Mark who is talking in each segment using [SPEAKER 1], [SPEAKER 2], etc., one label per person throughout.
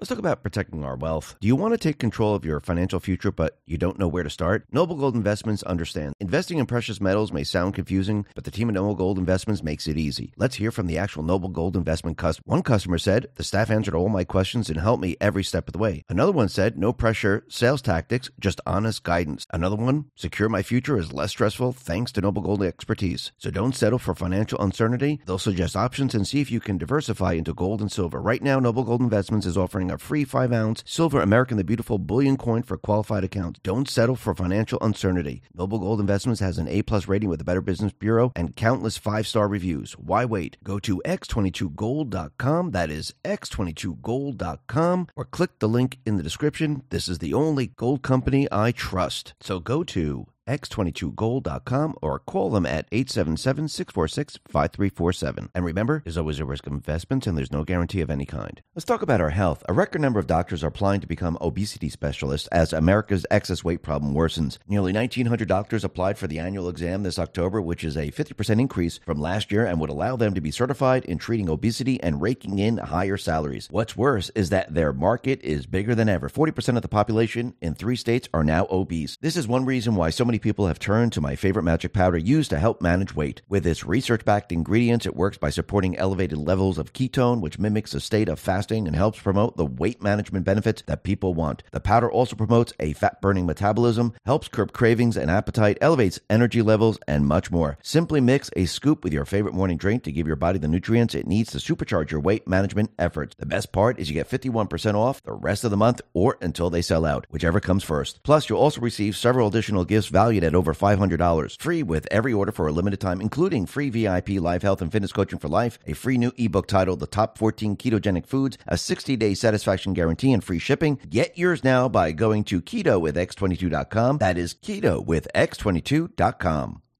[SPEAKER 1] Let's talk about protecting our wealth. Do you want to take control of your financial future, but you don't know where to start? Noble Gold Investments understands. Investing in precious metals may sound confusing, but the team at Noble Gold Investments makes it easy. Let's hear from the actual Noble Gold Investment customer. One customer said, The staff answered all my questions and helped me every step of the way. Another one said, No pressure, sales tactics, just honest guidance. Another one, Secure my future is less stressful thanks to Noble Gold expertise. So don't settle for financial uncertainty. They'll suggest options and see if you can diversify into gold and silver. Right now, Noble Gold Investments is offering a free 5 ounce silver American the Beautiful bullion coin for qualified accounts. Don't settle for financial uncertainty. Noble Gold Investments has an A plus rating with the Better Business Bureau and countless five star reviews. Why wait? Go to x22gold.com. That is x22gold.com or click the link in the description. This is the only gold company I trust. So go to x22gold.com or call them at 877-646-5347. And remember, there's always a risk of investments and there's no guarantee of any kind. Let's talk about our health. A record number of doctors are applying to become obesity specialists as America's excess weight problem worsens. Nearly 1,900 doctors applied for the annual exam this October, which is a 50% increase from last year and would allow them to be certified in treating obesity and raking in higher salaries. What's worse is that their market is bigger than ever. 40% of the population in three states are now obese. This is one reason why so many people have turned to my favorite magic powder used to help manage weight. With its research backed ingredients, it works by supporting elevated levels of ketone, which mimics a state of fasting and helps promote the weight management benefits that people want. The powder also promotes a fat burning metabolism, helps curb cravings and appetite, elevates energy levels, and much more. Simply mix a scoop with your favorite morning drink to give your body the nutrients it needs to supercharge your weight management efforts. The best part is you get 51% off the rest of the month or until they sell out, whichever comes first. Plus, you'll also receive several additional gifts valued at over $500. Free with every order for a limited time, including free VIP live health and fitness coaching for life, a free new ebook titled The Top 14 Ketogenic Foods, a 60 day satisfaction guarantee, and free shipping. Get yours now by going to keto with x22.com. That is keto with x22.com.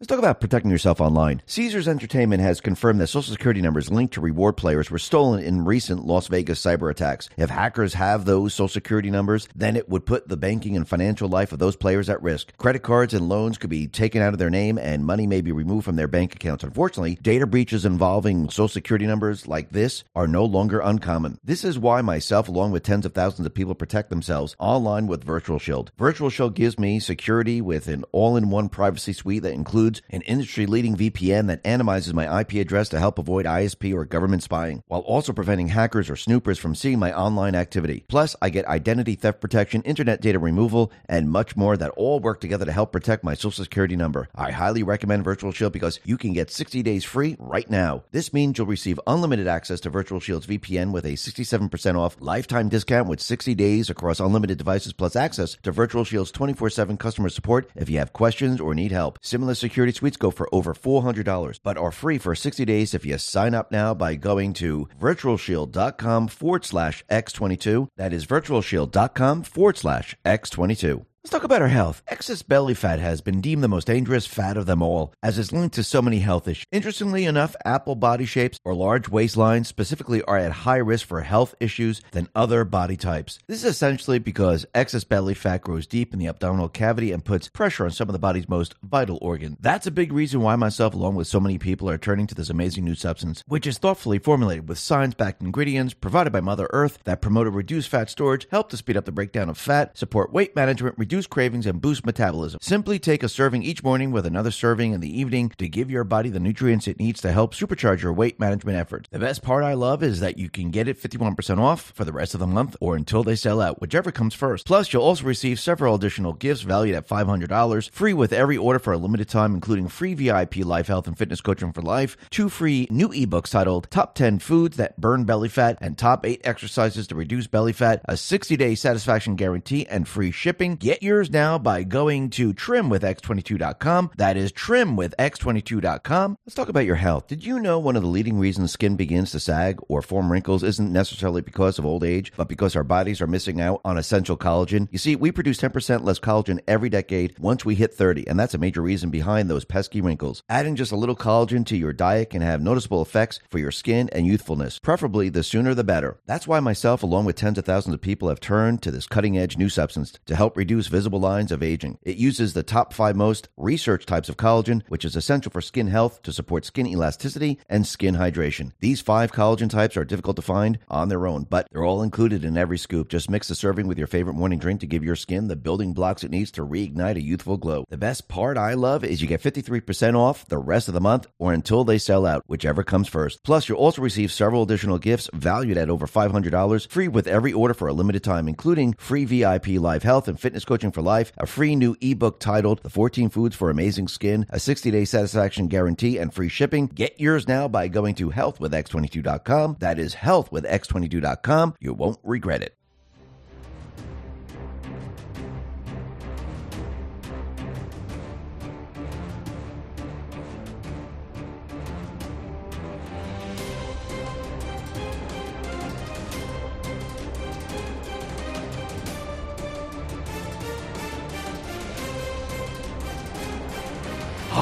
[SPEAKER 1] Let's talk about protecting yourself online. Caesars Entertainment has confirmed that social security numbers linked to reward players were stolen in recent Las Vegas cyber attacks. If hackers have those social security numbers, then it would put the banking and financial life of those players at risk. Credit cards and loans could be taken out of their name and money may be removed from their bank accounts. Unfortunately, data breaches involving social security numbers like this are no longer uncommon. This is why myself, along with tens of thousands of people, protect themselves online with Virtual Shield. Virtual Shield gives me security with an all in one privacy suite that includes an industry leading VPN that anonymizes my IP address to help avoid ISP or government spying, while also preventing hackers or snoopers from seeing my online activity. Plus, I get identity theft protection, internet data removal, and much more that all work together to help protect my social security number. I highly recommend Virtual Shield because you can get 60 days free right now. This means you'll receive unlimited access to Virtual Shield's VPN with a 67% off lifetime discount with 60 days across unlimited devices plus access to Virtual Shield's 24 7 customer support if you have questions or need help. Similar security suites go for over $400, but are free for 60 days if you sign up now by going to virtualshield.com forward slash X22. That is virtualshield.com forward slash X22. Let's talk about our health. Excess belly fat has been deemed the most dangerous fat of them all, as it's linked to so many health issues. Interestingly enough, apple body shapes or large waistlines specifically are at high risk for health issues than other body types. This is essentially because excess belly fat grows deep in the abdominal cavity and puts pressure on some of the body's most vital organs. That's a big reason why myself, along with so many people, are turning to this amazing new substance, which is thoughtfully formulated with science-backed ingredients provided by Mother Earth that promote a reduced fat storage, help to speed up the breakdown of fat, support weight management, reduce cravings, and boost metabolism. Simply take a serving each morning with another serving in the evening to give your body the nutrients it needs to help supercharge your weight management efforts. The best part I love is that you can get it 51% off for the rest of the month or until they sell out, whichever comes first. Plus, you'll also receive several additional gifts valued at $500, free with every order for a limited time, including free VIP life health and fitness coaching for life, two free new ebooks titled Top 10 Foods That Burn Belly Fat and Top 8 Exercises to Reduce Belly Fat, a 60 day satisfaction guarantee, and free shipping. Get yours now by going to trimwithx22.com. That is trimwithx22.com. Let's talk about your health. Did you know one of the leading reasons skin begins to sag or form wrinkles isn't necessarily because of old age, but because our bodies are missing out on essential collagen? You see, we produce 10% less collagen every decade once we hit 30, and that's a major reason behind those pesky wrinkles. Adding just a little collagen to your diet can have noticeable effects for your skin and youthfulness. Preferably, the sooner the better. That's why myself, along with tens of thousands of people, have turned to this cutting edge new substance to help reduce visible lines of aging. It uses the top five most researched types of collagen, which is essential for skin health to support skin elasticity and skin hydration. These five collagen types are difficult to find on their own, but they're all included in every scoop. Just mix the serving with your favorite morning drink to give your skin the building blocks it needs to reignite a youthful glow. The best part I love is you get 53% off the rest of the month or until they sell out, whichever comes first. Plus, you'll also receive several additional gifts valued at over $500 free with every order for a limited time, including free VIP live health and fitness coaching for life, a free new ebook titled The 14 Foods for Amazing Skin, a 60 day satisfaction guarantee, and free shipping. Get yours now by going to healthwithx22.com. That is healthwithx22.com. You won't regret it.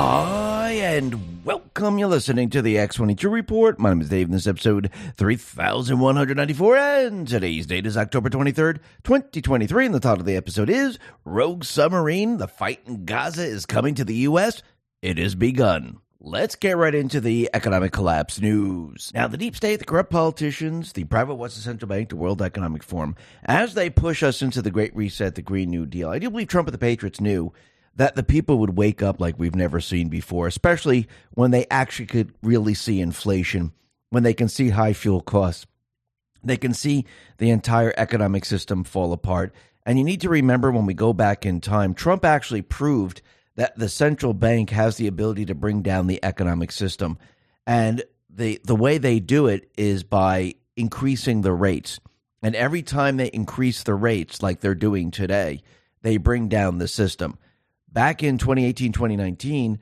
[SPEAKER 1] Hi, and welcome. You're listening to the X22 Report. My name is Dave, and this is episode 3194, and today's date is October 23rd, 2023, and the title of the episode is Rogue Submarine, the fight in Gaza is coming to the U.S. It has begun. Let's get right into the economic collapse news. Now, the deep state, the corrupt politicians, the private Western Central Bank, the World Economic Forum, as they push us into the Great Reset, the Green New Deal, I do believe Trump and the Patriots knew that the people would wake up like we've never seen before, especially when they actually could really see inflation, when they can see high fuel costs. They can see the entire economic system fall apart. And you need to remember when we go back in time, Trump actually proved that the central bank has the ability to bring down the economic system. And the the way they do it is by increasing the rates. And every time they increase the rates like they're doing today, they bring down the system back in 2018, 2019,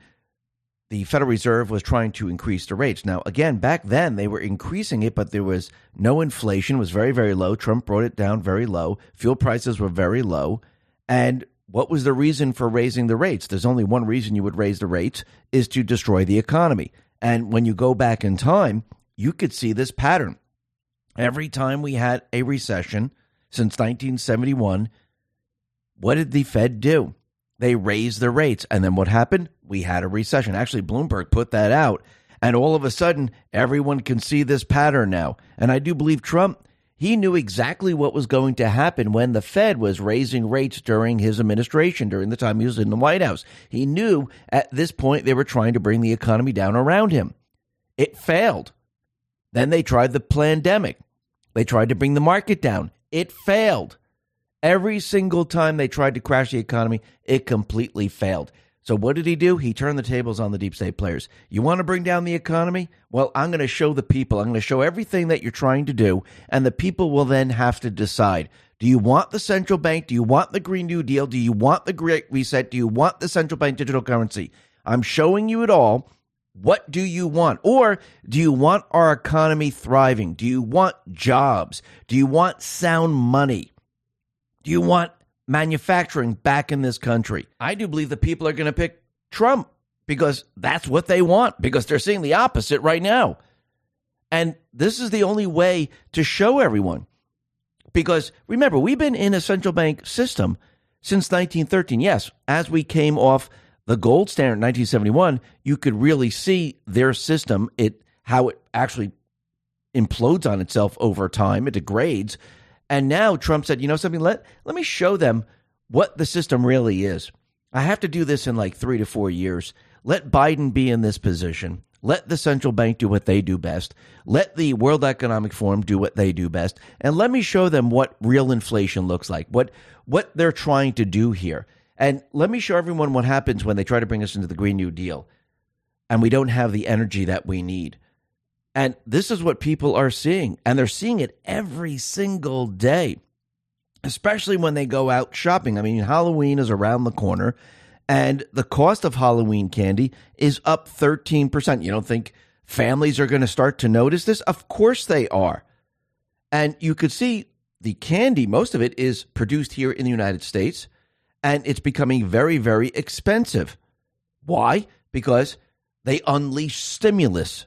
[SPEAKER 1] the Federal Reserve was trying to increase the rates. Now, again, back then they were increasing it, but there was no inflation, was very, very low. Trump brought it down very low. Fuel prices were very low. And what was the reason for raising the rates? There's only one reason you would raise the rates is to destroy the economy. And when you go back in time, you could see this pattern. Every time we had a recession since 1971, what did the Fed do? They raised the rates. And then what happened? We had a recession. Actually, Bloomberg put that out. And all of a sudden, everyone can see this pattern now. And I do believe Trump, he knew exactly what was going to happen when the Fed was raising rates during his administration, during the time he was in the White House. He knew at this point they were trying to bring the economy down around him. It failed. Then they tried the pandemic. They tried to bring the market down. It failed. Every single time they tried to crash the economy, it completely failed. So what did he do? He turned the tables on the deep state players. You want to bring down the economy? Well, I'm going to show the people. I'm going to show everything that you're trying to do, and the people will then have to decide. Do you want the central bank? Do you want the Green New Deal? Do you want the Great Reset? Do you want the central bank digital currency? I'm showing you it all. What do you want? Or do you want our economy thriving? Do you want jobs? Do you want sound money? Do you want manufacturing back in this country? I do believe the people are going to pick Trump because that's what they want, because they're seeing the opposite right now. And this is the only way to show everyone. Because remember, we've been in a central bank system since 1913. Yes, as we came off the gold standard in 1971, you could really see their system, it how it actually implodes on itself over time, it degrades. And now Trump said, you know something, let, let me show them what the system really is. I have to do this in like three to four years. Let Biden be in this position. Let the central bank do what they do best. Let the World Economic Forum do what they do best. And let me show them what real inflation looks like, what, what they're trying to do here. And let me show everyone what happens when they try to bring us into the Green New Deal and we don't have the energy that we need. And this is what people are seeing. And they're seeing it every single day, especially when they go out shopping. I mean, Halloween is around the corner, and the cost of Halloween candy is up 13%. You don't think families are going to start to notice this? Of course they are. And you could see the candy, most of it is produced here in the United States, and it's becoming very, very expensive. Why? Because they unleash stimulus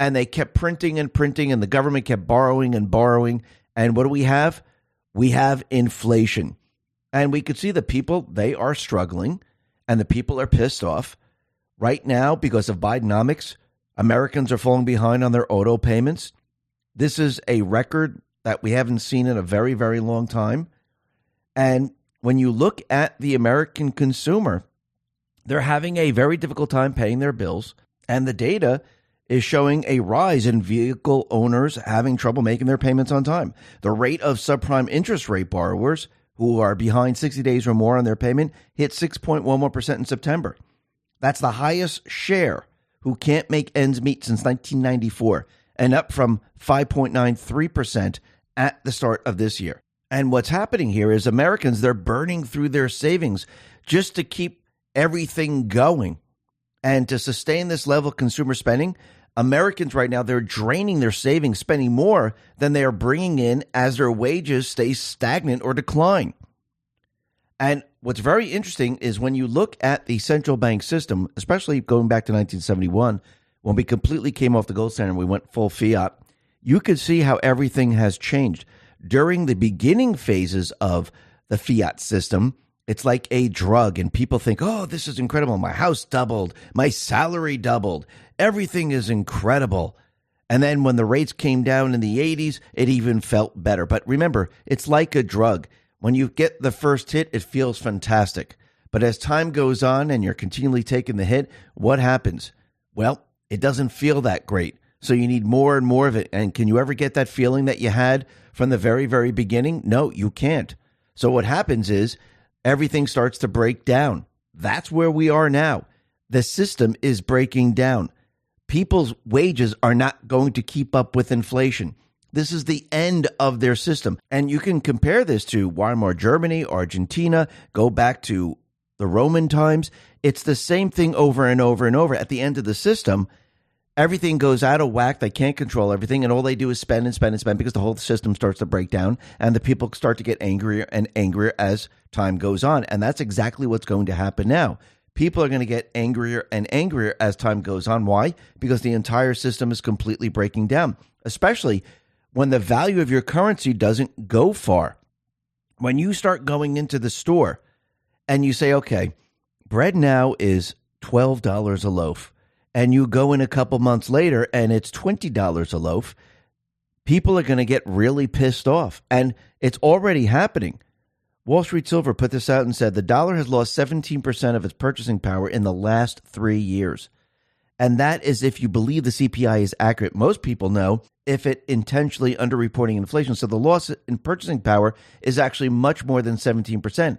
[SPEAKER 1] and they kept printing and printing, and the government kept borrowing and borrowing. And what do we have? We have inflation. And we could see the people, they are struggling, and the people are pissed off. Right now, because of Bidenomics, Americans are falling behind on their auto payments. This is a record that we haven't seen in a very, very long time. And when you look at the American consumer, they're having a very difficult time paying their bills. And the data is showing a rise in vehicle owners having trouble making their payments on time. The rate of subprime interest rate borrowers who are behind 60 days or more on their payment hit 6.11% in September. That's the highest share who can't make ends meet since 1994 and up from 5.93% at the start of this year. And what's happening here is Americans, they're burning through their savings just to keep everything going. And to sustain this level of consumer spending, Americans right now, they're draining their savings, spending more than they are bringing in as their wages stay stagnant or decline. And what's very interesting is when you look at the central bank system, especially going back to 1971, when we completely came off the gold standard and we went full fiat, you could see how everything has changed. During the beginning phases of the fiat system, it's like a drug, and people think, oh, this is incredible. My house doubled, my salary doubled, everything is incredible. And then when the rates came down in the 80s, it even felt better. But remember, it's like a drug. When you get the first hit, it feels fantastic. But as time goes on and you're continually taking the hit, what happens? Well, it doesn't feel that great. So you need more and more of it. And can you ever get that feeling that you had from the very, very beginning? No, you can't. So what happens is everything starts to break down. That's where we are now. The system is breaking down people's wages are not going to keep up with inflation. This is the end of their system. And you can compare this to Weimar Germany, Argentina, go back to the Roman times. It's the same thing over and over and over. At the end of the system, everything goes out of whack. They can't control everything. And all they do is spend and spend and spend because the whole system starts to break down and the people start to get angrier and angrier as time goes on. And that's exactly what's going to happen now people are going to get angrier and angrier as time goes on. Why? Because the entire system is completely breaking down, especially when the value of your currency doesn't go far. When you start going into the store and you say, okay, bread now is $12 a loaf, and you go in a couple months later and it's $20 a loaf, people are going to get really pissed off. And it's already happening. Wall Street Silver put this out and said the dollar has lost 17% of its purchasing power in the last three years. And that is if you believe the CPI is accurate. Most people know if it intentionally underreporting inflation. So the loss in purchasing power is actually much more than 17%.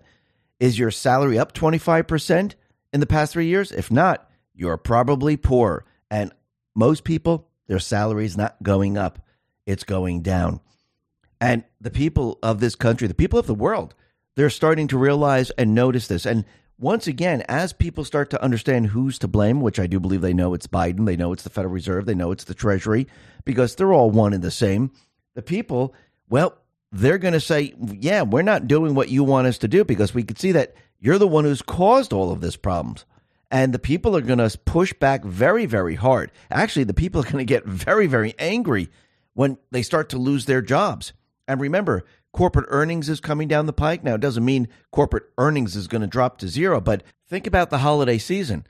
[SPEAKER 1] Is your salary up 25% in the past three years? If not, you're probably poor. And most people, their salary is not going up, it's going down. And the people of this country, the people of the world, they're starting to realize and notice this. And once again, as people start to understand who's to blame, which I do believe they know it's Biden, they know it's the Federal Reserve, they know it's the Treasury, because they're all one and the same. The people, well, they're going to say, yeah, we're not doing what you want us to do because we can see that you're the one who's caused all of this problems. And the people are going to push back very, very hard. Actually, the people are going to get very, very angry when they start to lose their jobs. And remember, corporate earnings is coming down the pike. Now, it doesn't mean corporate earnings is going to drop to zero, but think about the holiday season.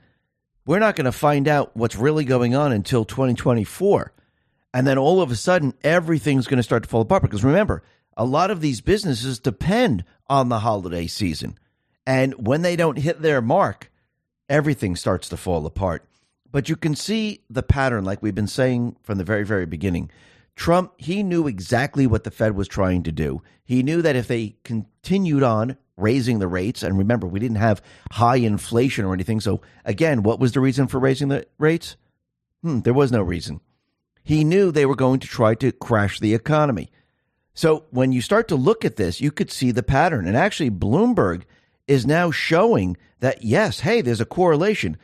[SPEAKER 1] We're not going to find out what's really going on until 2024. And then all of a sudden, everything's going to start to fall apart. Because remember, a lot of these businesses depend on the holiday season. And when they don't hit their mark, everything starts to fall apart. But you can see the pattern, like we've been saying from the very, very beginning. Trump, he knew exactly what the Fed was trying to do. He knew that if they continued on raising the rates, and remember, we didn't have high inflation or anything. So, again, what was the reason for raising the rates? Hmm, there was no reason. He knew they were going to try to crash the economy. So, when you start to look at this, you could see the pattern. And actually, Bloomberg is now showing that, yes, hey, there's a correlation.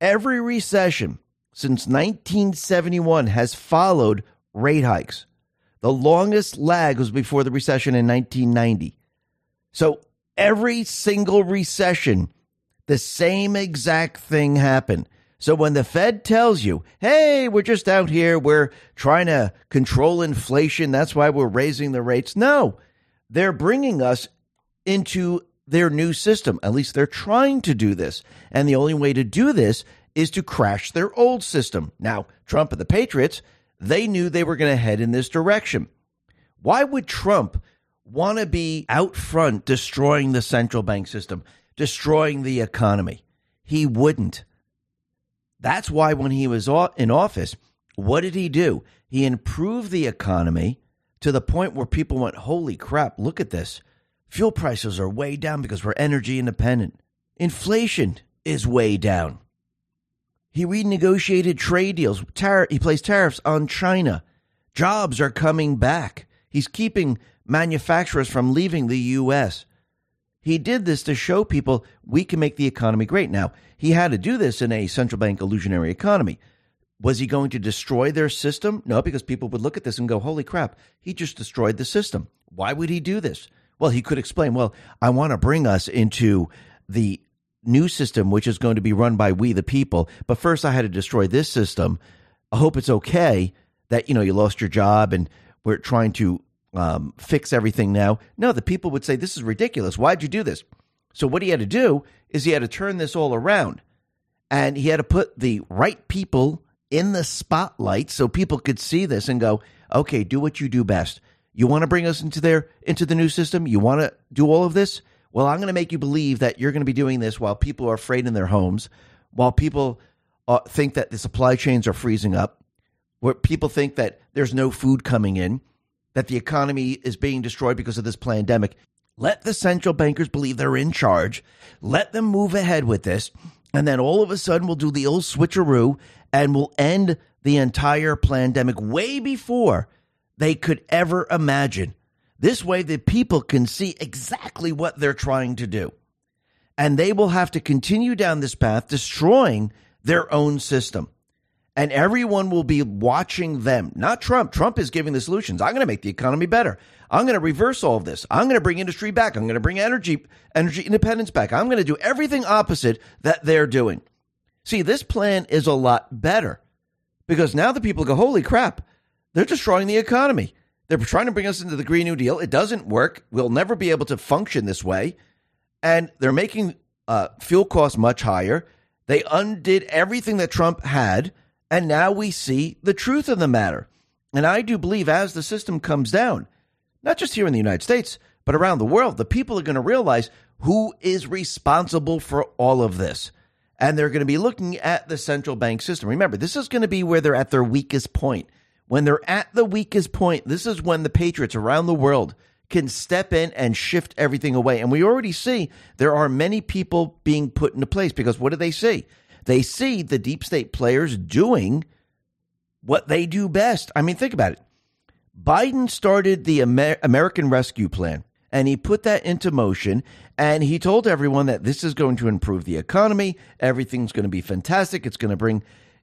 [SPEAKER 1] Every recession since 1971 has followed rate hikes. The longest lag was before the recession in 1990. So every single recession, the same exact thing happened. So when the Fed tells you, hey, we're just out here, we're trying to control inflation, that's why we're raising the rates. No, they're bringing us into their new system. At least they're trying to do this. And the only way to do this is to crash their old system. Now, Trump and the Patriots, they knew they were going to head in this direction. Why would Trump want to be out front destroying the central bank system, destroying the economy? He wouldn't. That's why when he was in office, what did he do? He improved the economy to the point where people went, Holy crap, look at this. Fuel prices are way down because we're energy independent. Inflation is way down. He renegotiated trade deals. Tar- he placed tariffs on China. Jobs are coming back. He's keeping manufacturers from leaving the U.S. He did this to show people we can make the economy great. Now, he had to do this in a central bank illusionary economy. Was he going to destroy their system? No, because people would look at this and go, holy crap, he just destroyed the system. Why would he do this? Well, he could explain, well, I want to bring us into the new system, which is going to be run by we the people. But first, I had to destroy this system. I hope it's okay that you know you lost your job and we're trying to um, fix everything now. No, the people would say this is ridiculous. Why'd you do this? So what he had to do is he had to turn this all around, and he had to put the right people in the spotlight so people could see this and go, okay, do what you do best. You want to bring us into their into the new system? You want to do all of this? well, I'm going to make you believe that you're going to be doing this while people are afraid in their homes, while people uh, think that the supply chains are freezing up, where people think that there's no food coming in, that the economy is being destroyed because of this pandemic. Let the central bankers believe they're in charge. Let them move ahead with this. And then all of a sudden, we'll do the old switcheroo and we'll end the entire pandemic way before they could ever imagine. This way, the people can see exactly what they're trying to do. And they will have to continue down this path, destroying their own system. And everyone will be watching them, not Trump. Trump is giving the solutions. I'm going to make the economy better. I'm going to reverse all of this. I'm going to bring industry back. I'm going to bring energy, energy independence back. I'm going to do everything opposite that they're doing. See, this plan is a lot better because now the people go, holy crap, they're destroying the economy. They're trying to bring us into the Green New Deal. It doesn't work. We'll never be able to function this way. And they're making uh, fuel costs much higher. They undid everything that Trump had. And now we see the truth of the matter. And I do believe as the system comes down, not just here in the United States, but around the world, the people are going to realize who is responsible for all of this. And they're going to be looking at the central bank system. Remember, this is going to be where they're at their weakest point. When they're at the weakest point, this is when the Patriots around the world can step in and shift everything away. And we already see there are many people being put into place because what do they see? They see the deep state players doing what they do best. I mean, think about it. Biden started the Amer- American Rescue Plan and he put that into motion and he told everyone that this is going to improve the economy. Everything's going to be fantastic. It's going to bring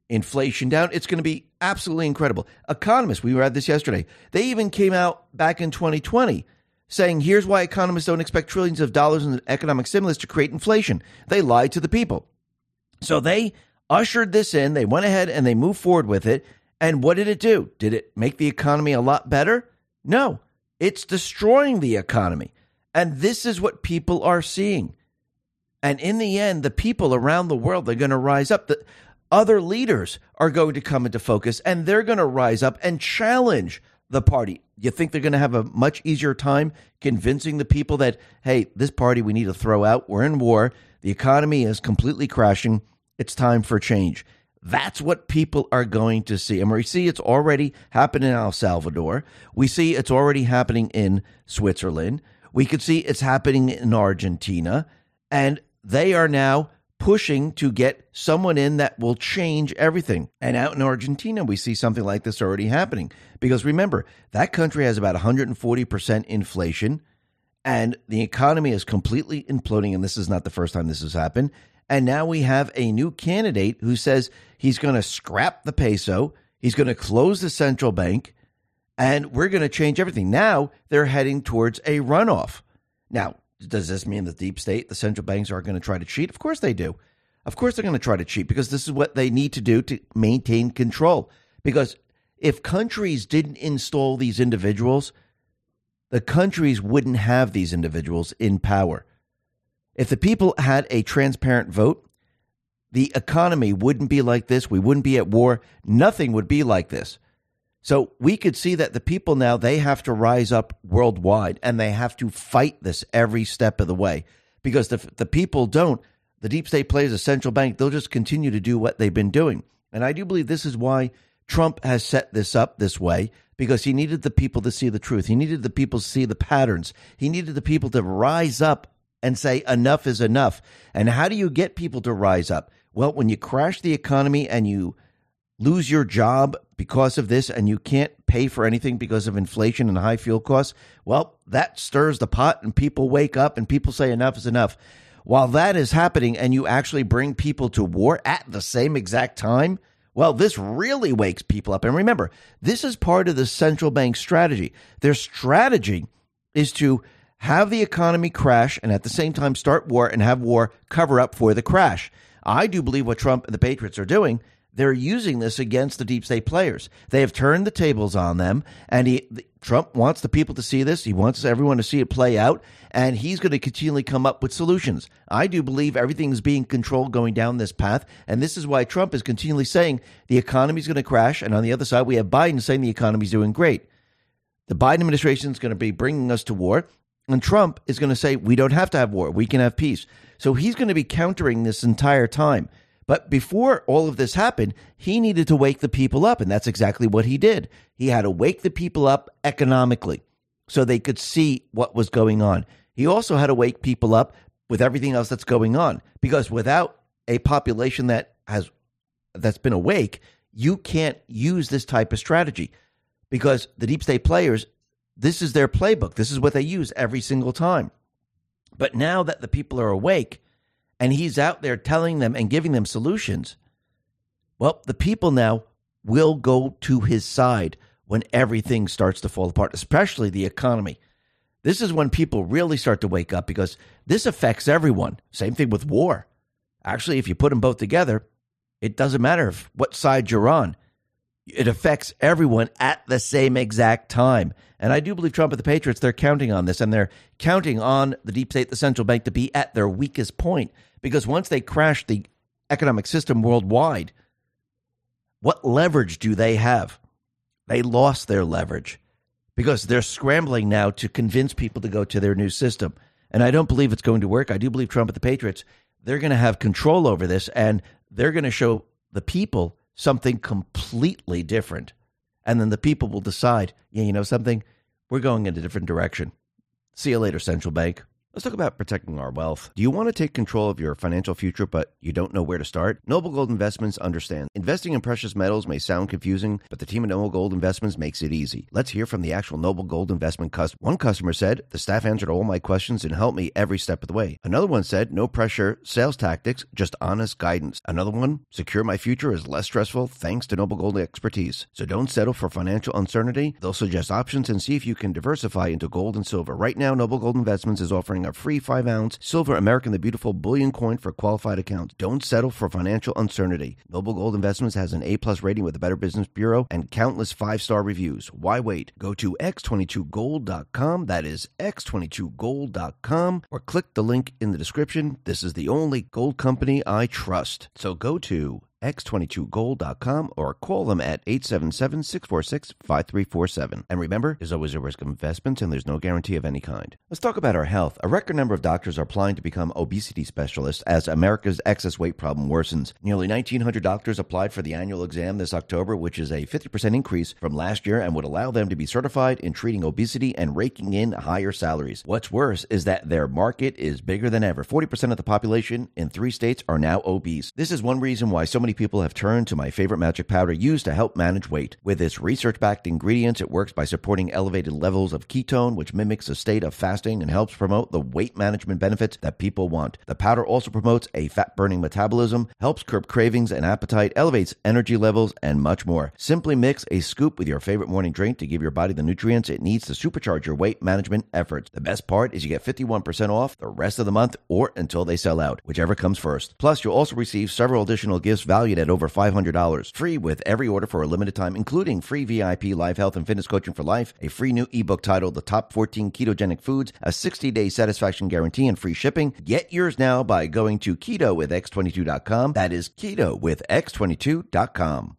[SPEAKER 1] inflation down. It's going to be absolutely incredible. Economists, we read this yesterday, they even came out back in 2020 saying, here's why economists don't expect trillions of dollars in economic stimulus to create inflation. They lied to the people. So they ushered this in, they went ahead and they moved forward with it. And what did it do? Did it make the economy a lot better? No, it's destroying the economy. And this is what people are seeing. And in the end, the people around the world they're going to rise up. The, other leaders are going to come into focus and they're going to rise up and challenge the party. You think they're going to have a much easier time convincing the people that, hey, this party we need to throw out. We're in war. The economy is completely crashing. It's time for change. That's what people are going to see. And we see it's already happened in El Salvador. We see it's already happening in Switzerland. We could see it's happening in Argentina. And they are now pushing to get someone in that will change everything. And out in Argentina, we see something like this already happening. Because remember, that country has about 140% inflation, and the economy is completely imploding. And this is not the first time this has happened. And now we have a new candidate who says he's going to scrap the peso, he's going to close the central bank, and we're going to change everything. Now they're heading towards a runoff. Now, does this mean the deep state, the central banks are going to try to cheat? Of course they do. Of course they're going to try to cheat because this is what they need to do to maintain control. Because if countries didn't install these individuals, the countries wouldn't have these individuals in power. If the people had a transparent vote, the economy wouldn't be like this. We wouldn't be at war. Nothing would be like this. So we could see that the people now they have to rise up worldwide and they have to fight this every step of the way because if the people don't, the deep state plays a central bank, they'll just continue to do what they've been doing. And I do believe this is why Trump has set this up this way because he needed the people to see the truth. He needed the people to see the patterns. He needed the people to rise up and say enough is enough. And how do you get people to rise up? Well, when you crash the economy and you lose your job because of this and you can't pay for anything because of inflation and high fuel costs, well, that stirs the pot and people wake up and people say enough is enough. While that is happening and you actually bring people to war at the same exact time, well, this really wakes people up. And remember, this is part of the central bank strategy. Their strategy is to have the economy crash and at the same time start war and have war cover up for the crash. I do believe what Trump and the Patriots are doing they're using this against the deep state players. They have turned the tables on them, and he, Trump wants the people to see this. He wants everyone to see it play out, and he's going to continually come up with solutions. I do believe everything is being controlled going down this path, and this is why Trump is continually saying the economy is going to crash, and on the other side, we have Biden saying the economy is doing great. The Biden administration is going to be bringing us to war, and Trump is going to say we don't have to have war; we can have peace. So he's going to be countering this entire time. But before all of this happened, he needed to wake the people up. And that's exactly what he did. He had to wake the people up economically so they could see what was going on. He also had to wake people up with everything else that's going on because without a population that has that's been awake, you can't use this type of strategy because the deep state players this is their playbook. This is what they use every single time. But now that the people are awake, and he's out there telling them and giving them solutions, well, the people now will go to his side when everything starts to fall apart, especially the economy. This is when people really start to wake up because this affects everyone. Same thing with war. Actually, if you put them both together, it doesn't matter if, what side you're on. It affects everyone at the same exact time. And I do believe Trump and the Patriots, they're counting on this and they're counting on the deep state, the central bank to be at their weakest point because once they crash the economic system worldwide, what leverage do they have? They lost their leverage because they're scrambling now to convince people to go to their new system. And I don't believe it's going to work. I do believe Trump and the Patriots, they're going to have control over this and they're going to show the people something completely different. And then the people will decide, yeah, you know something? We're going in a different direction. See you later, central bank. Let's talk about protecting our wealth. Do you want to take control of your financial future, but you don't know where to start? Noble Gold Investments understands. Investing in precious metals may sound confusing, but the team at Noble Gold Investments makes it easy. Let's hear from the actual Noble Gold Investment customer. One customer said, The staff answered all my questions and helped me every step of the way. Another one said, No pressure, sales tactics, just honest guidance. Another one, Secure my future is less stressful thanks to Noble Gold expertise. So don't settle for financial uncertainty. They'll suggest options and see if you can diversify into gold and silver. Right now, Noble Gold Investments is offering a free 5 ounce silver American the Beautiful bullion coin for qualified accounts. Don't settle for financial uncertainty. Noble Gold Investments has an A plus rating with the Better Business Bureau and countless five star reviews. Why wait? Go to x22gold.com. That is x22gold.com or click the link in the description. This is the only gold company I trust. So go to x22gold.com or call them at 877-646-5347. And remember, there's always a risk of investments and there's no guarantee of any kind. Let's talk about our health. A record number of doctors are applying to become obesity specialists as America's excess weight problem worsens. Nearly 1900 doctors applied for the annual exam this October, which is a 50% increase from last year and would allow them to be certified in treating obesity and raking in higher salaries. What's worse is that their market is bigger than ever. 40% of the population in 3 states are now obese. This is one reason why so many people have turned to my favorite magic powder used to help manage weight. With its research backed ingredients, it works by supporting elevated levels of ketone, which mimics a state of fasting and helps promote the weight management benefits that people want. The powder also promotes a fat burning metabolism, helps curb cravings and appetite, elevates energy levels, and much more. Simply mix a scoop with your favorite morning drink to give your body the nutrients it needs to supercharge your weight management efforts. The best part is you get 51% off the rest of the month or until they sell out, whichever comes first. Plus, you'll also receive several additional gifts valued at over $500, free with every order for a limited time, including free VIP live health and fitness coaching for life, a free new ebook titled The Top 14 Ketogenic Foods, a 60 day satisfaction guarantee, and free shipping. Get yours now by going to keto with x22.com. That is keto with x22.com.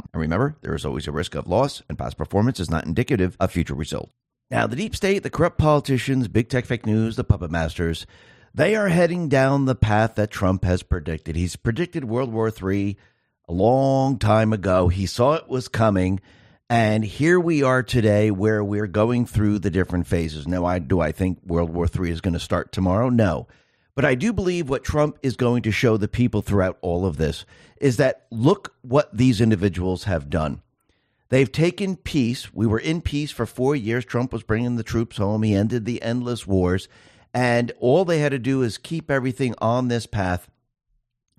[SPEAKER 1] And remember, there is always a risk of loss, and past performance is not indicative of future results. Now, the deep state, the corrupt politicians, big tech fake news, the puppet masters, they are heading down the path that Trump has predicted. He's predicted World War III a long time ago. He saw it was coming. And here we are today where we're going through the different phases. Now, I, do I think World War III is going to start tomorrow? No. But I do believe what Trump is going to show the people throughout all of this is that look what these individuals have done. They've taken peace. We were in peace for four years. Trump was bringing the troops home. He ended the endless wars. And all they had to do is keep everything on this path.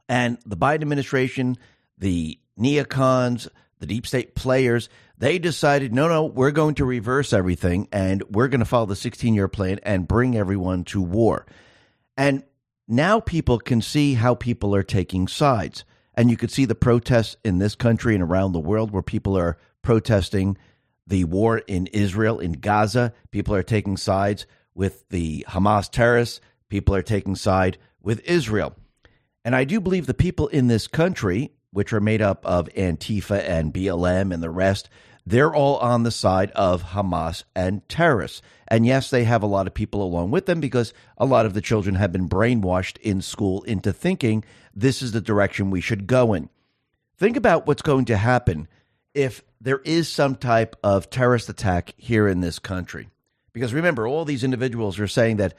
[SPEAKER 1] And the Biden administration, the neocons, the deep state players, they decided, no, no, we're going to reverse everything and we're going to follow the 16 year plan and bring everyone to war. And now people can see how people are taking sides. And you could see the protests in this country and around the world where people are protesting the war in Israel, in Gaza. People are taking sides with the Hamas terrorists. People are taking side with Israel. And I do believe the people in this country, which are made up of Antifa and BLM and the rest, they're all on the side of Hamas and terrorists. And yes, they have a lot of people along with them because a lot of the children have been brainwashed in school into thinking this is the direction we should go in. Think about what's going to happen if there is some type of terrorist attack here in this country. Because remember, all these individuals are saying that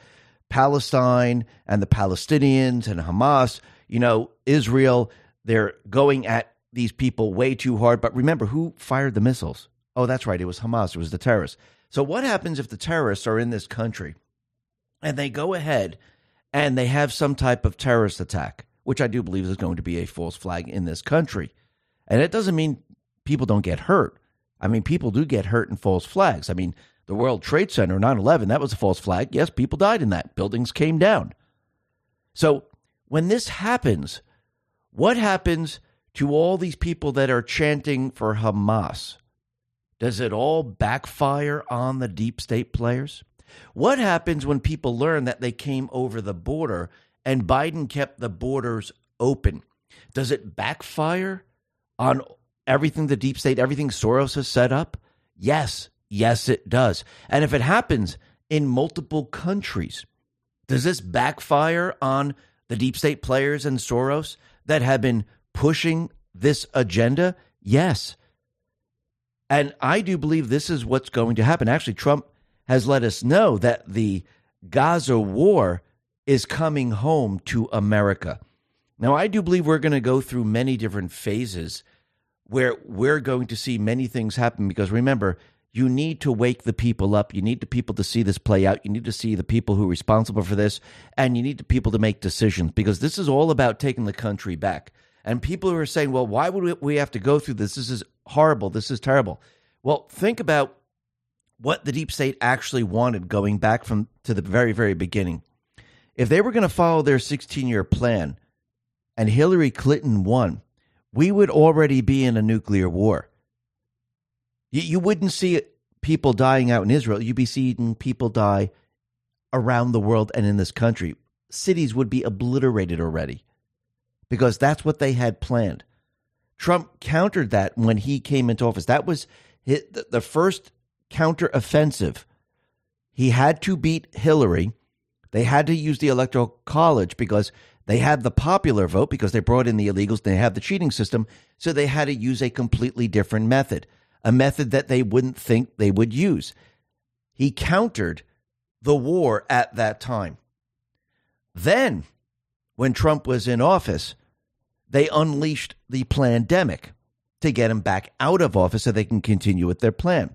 [SPEAKER 1] Palestine and the Palestinians and Hamas, you know, Israel, they're going at these people way too hard. But remember, who fired the missiles? Oh, that's right. It was Hamas. It was the terrorists. So, what happens if the terrorists are in this country and they go ahead and they have some type of terrorist attack, which I do believe is going to be a false flag in this country? And it doesn't mean people don't get hurt. I mean, people do get hurt in false flags. I mean, the World Trade Center, 9 11, that was a false flag. Yes, people died in that. Buildings came down. So, when this happens, what happens to all these people that are chanting for Hamas? Does it all backfire on the deep state players? What happens when people learn that they came over the border and Biden kept the borders open? Does it backfire on everything the deep state, everything Soros has set up? Yes, yes, it does. And if it happens in multiple countries, does this backfire on the deep state players and Soros that have been pushing this agenda? Yes. And I do believe this is what's going to happen. Actually, Trump has let us know that the Gaza war is coming home to America. Now, I do believe we're going to go through many different phases where we're going to see many things happen because remember, you need to wake the people up. You need the people to see this play out. You need to see the people who are responsible for this, and you need the people to make decisions because this is all about taking the country back. And people who are saying, well, why would we have to go through this? This is horrible. This is terrible. Well, think about what the deep state actually wanted going back from to the very, very beginning. If they were going to follow their 16 year plan and Hillary Clinton won, we would already be in a nuclear war. You, you wouldn't see people dying out in Israel. You'd be seeing people die around the world and in this country. Cities would be obliterated already because that's what they had planned. Trump countered that when he came into office. That was the first counteroffensive. He had to beat Hillary. They had to use the electoral college because they had the popular vote because they brought in the illegals. They have the cheating system. So they had to use a completely different method, a method that they wouldn't think they would use. He countered the war at that time. Then, when Trump was in office, they unleashed the pandemic to get him back out of office so they can continue with their plan.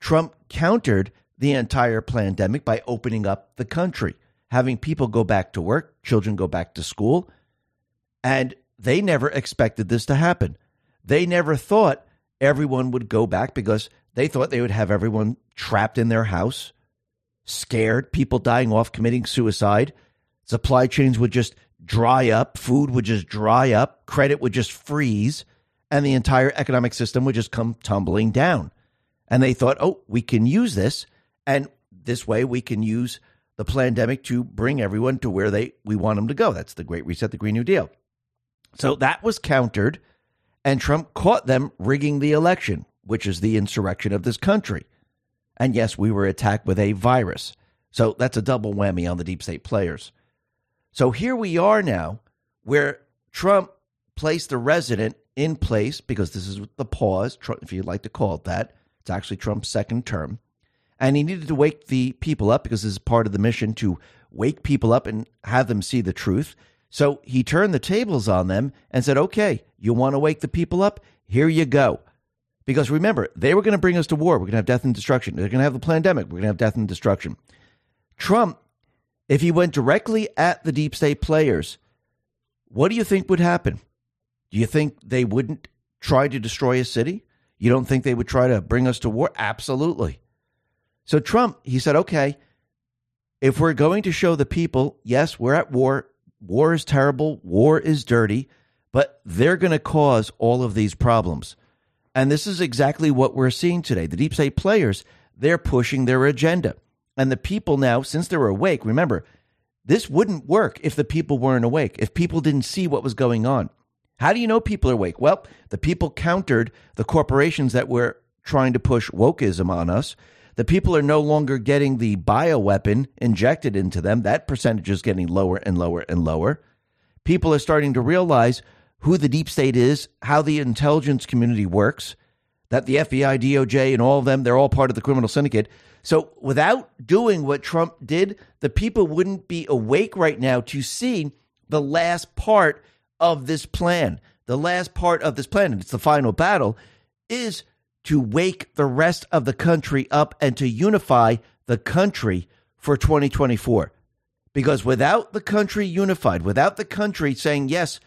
[SPEAKER 1] Trump countered the entire pandemic by opening up the country having people go back to work, children go back to school. And they never expected this to happen. They never thought everyone would go back because they thought they would have everyone trapped in their house, scared, people dying off, committing suicide. Supply chains would just dry up, food would just dry up, credit would just freeze, and the entire economic system would just come tumbling down. And they thought, oh, we can use this. And this way we can use the pandemic to bring everyone to where they we want them to go. That's the Great Reset, the Green New Deal. So that was countered, and Trump caught them rigging the election, which is the insurrection of this country. And yes, we were attacked with a virus. So that's a double whammy on the deep state players. So here we are now, where Trump placed the resident in place because this is the pause, if you'd like to call it that. It's actually Trump's second term and he needed to wake the people up because this is part of the mission to wake people up and have them see the truth. So he turned the tables on them and said, okay, you want to wake the people up? Here you go. Because remember, they were going to bring us to war. We're going to have death and destruction. They're going to have the pandemic. We're going to have death and destruction. Trump, if he went directly at the deep state players, what do you think would happen? Do you think they wouldn't try to destroy a city? You don't think they would try to bring us to war? Absolutely. So Trump, he said, okay, if we're going to show the people, yes, we're at war, war is terrible, war is dirty, but they're going to cause all of these problems. And this is exactly what we're seeing today. The deep state players, they're pushing their agenda. And the people now, since they're awake, remember, this wouldn't work if the people weren't awake, if people didn't see what was going on. How do you know people are awake? Well, the people countered the corporations that were trying to push wokeism on us. The people are no longer getting the bioweapon injected into them. That percentage is getting lower and lower and lower. People are starting to realize who the deep state is, how the intelligence community works, that the FBI, DOJ, and all of them, they're all part of the criminal syndicate. So without doing what Trump did, the people wouldn't be awake right now to see the last part of this plan. The last part of this plan, and it's the final battle, is to wake the rest of the country up and to unify the country for 2024. Because without the country unified, without the country saying, yes,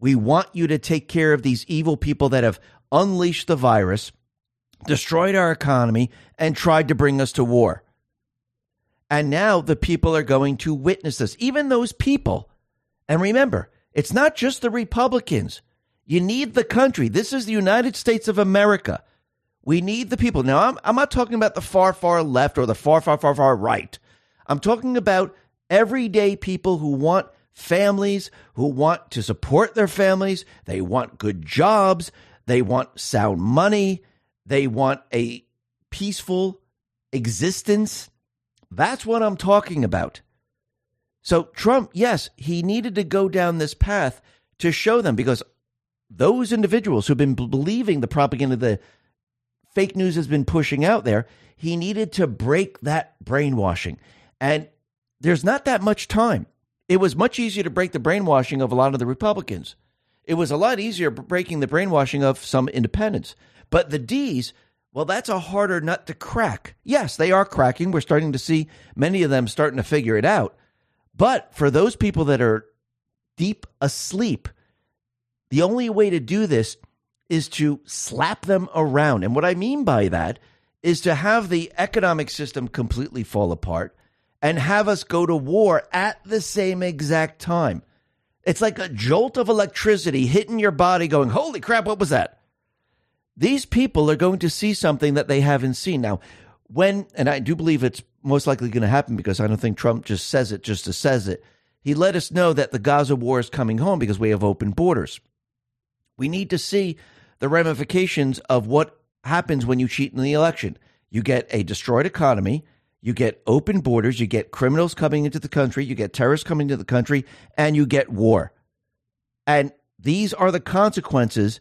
[SPEAKER 1] we want you to take care of these evil people that have unleashed the virus, destroyed our economy, and tried to bring us to war. And now the people are going to witness this, even those people. And remember, it's not just the Republicans. You need the country. This is the United States of America. We need the people. Now, I'm, I'm not talking about the far, far left or the far, far, far, far right. I'm talking about everyday people who want families, who want to support their families. They want good jobs. They want sound money. They want a peaceful existence. That's what I'm talking about. So, Trump, yes, he needed to go down this path to show them because those individuals who've been believing the propaganda the fake news has been pushing out there, he needed to break that brainwashing. And there's not that much time. It was much easier to break the brainwashing of a lot of the Republicans. It was a lot easier breaking the brainwashing of some independents. But the D's, well, that's a harder nut to crack. Yes, they are cracking. We're starting to see many of them starting to figure it out. But for those people that are deep asleep, the only way to do this is to slap them around. And what I mean by that is to have the economic system completely fall apart and have us go to war at the same exact time. It's like a jolt of electricity hitting your body, going, Holy crap, what was that? These people are going to see something that they haven't seen. Now, when, and I do believe it's most likely going to happen because I don't think Trump just says it just to says it. He let us know that the Gaza war is coming home because we have open borders. We need to see the ramifications of what happens when you cheat in the election. You get a destroyed economy, you get open borders, you get criminals coming into the country, you get terrorists coming into the country, and you get war. And these are the consequences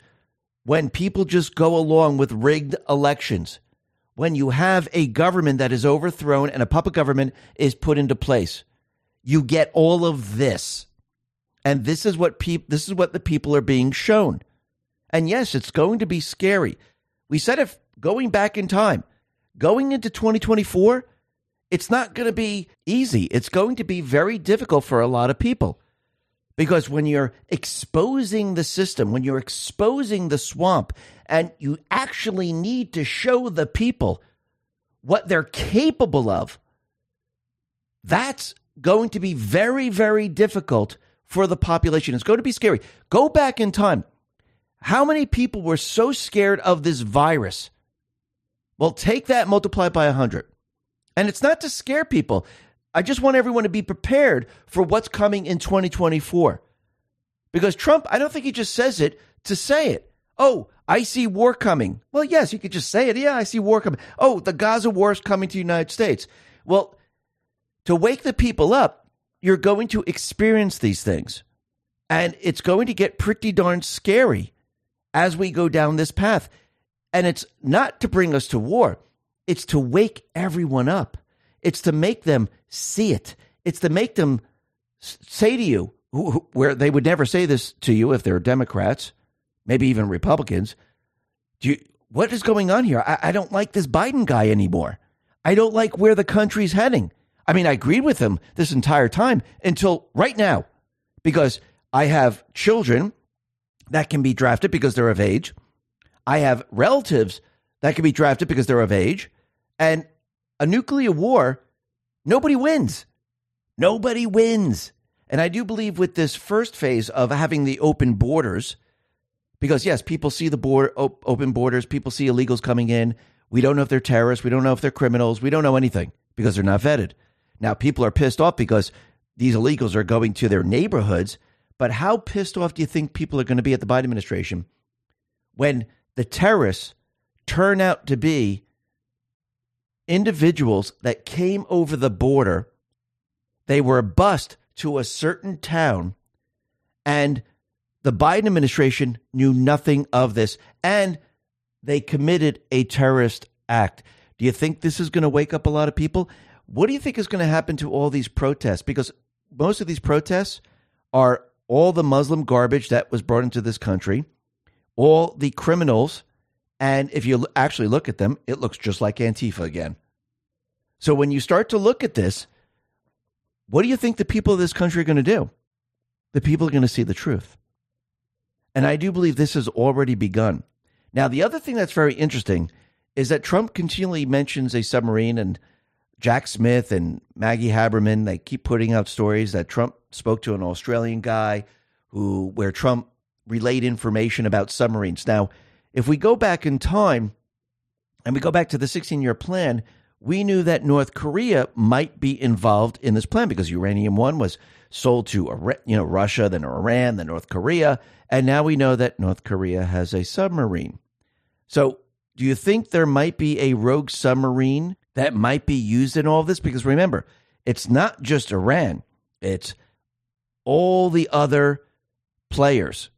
[SPEAKER 1] when people just go along with rigged elections. When you have a government that is overthrown and a puppet government is put into place, you get all of this. And this is what peop- this is what the people are being shown. And yes, it's going to be scary. We said if going back in time, going into 2024, it's not going to be easy. It's going to be very difficult for a lot of people. Because when you're exposing the system, when you're exposing the swamp, and you actually need to show the people what they're capable of, that's going to be very, very difficult for the population. It's going to be scary. Go back in time. How many people were so scared of this virus? Well, take that multiplied by 100. And it's not to scare people. I just want everyone to be prepared for what's coming in 2024. Because Trump, I don't think he just says it to say it. Oh, I see war coming. Well, yes, you could just say it. Yeah, I see war coming. Oh, the Gaza war is coming to the United States. Well, to wake the people up, you're going to experience these things. And it's going to get pretty darn scary as we go down this path. And it's not to bring us to war, it's to wake everyone up. It's to make them see it. It's to make them say to you, where they would never say this to you if they're Democrats, maybe even Republicans. Do you, what is going on here? I, I don't like this Biden guy anymore. I don't like where the country's heading. I mean, I agreed with him this entire time until right now, because I have children that can be drafted because they're of age. I have relatives that can be drafted because they're of age. And a nuclear war, nobody wins. Nobody wins. And I do believe with this first phase of having the open borders, because yes, people see the board, op- open borders, people see illegals coming in. We don't know if they're terrorists. We don't know if they're criminals. We don't know anything because they're not vetted. Now, people are pissed off because these illegals are going to their neighborhoods but how pissed off do you think people are going to be at the Biden administration when the terrorists turn out to be individuals that came over the border? They were bust to a certain town, and the Biden administration knew nothing of this, and they committed a terrorist act. Do you think this is going to wake up a lot of people? What do you think is going to happen to all these protests? Because most of these protests are all the Muslim garbage that was brought into this country, all the criminals, and if you actually look at them, it looks just like Antifa again. So when you start to look at this, what do you think the people of this country are going to do? The people are going to see the truth. And I do believe this has already begun. Now, the other thing that's very interesting is that Trump continually mentions a submarine and Jack Smith and Maggie Haberman, they keep putting out stories that Trump spoke to an Australian guy who where Trump relayed information about submarines. Now, if we go back in time and we go back to the 16-year plan, we knew that North Korea might be involved in this plan because uranium 1 was sold to you know Russia, then Iran, then North Korea, and now we know that North Korea has a submarine. So, do you think there might be a rogue submarine that might be used in all this? Because remember, it's not just Iran, it's all the other players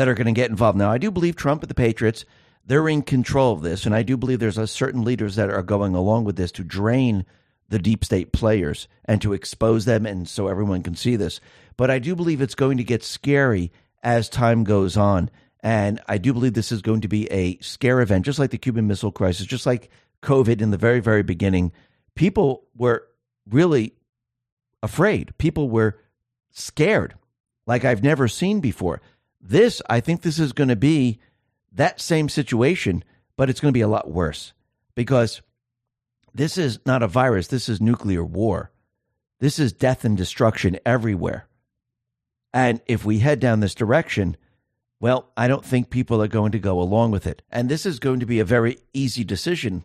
[SPEAKER 1] that are going to get involved. Now, I do believe Trump and the Patriots, they're in control of this. And I do believe there's a certain leaders that are going along with this to drain the deep state players and to expose them and so everyone can see this. But I do believe it's going to get scary as time goes on. And I do believe this is going to be a scare event, just like the Cuban Missile Crisis, just like COVID in the very, very beginning. People were really afraid. People were scared like I've never seen before. This, I think this is going to be that same situation, but it's going to be a lot worse because this is not a virus. This is nuclear war. This is death and destruction everywhere. And if we head down this direction, well, I don't think people are going to go along with it. And this is going to be a very easy decision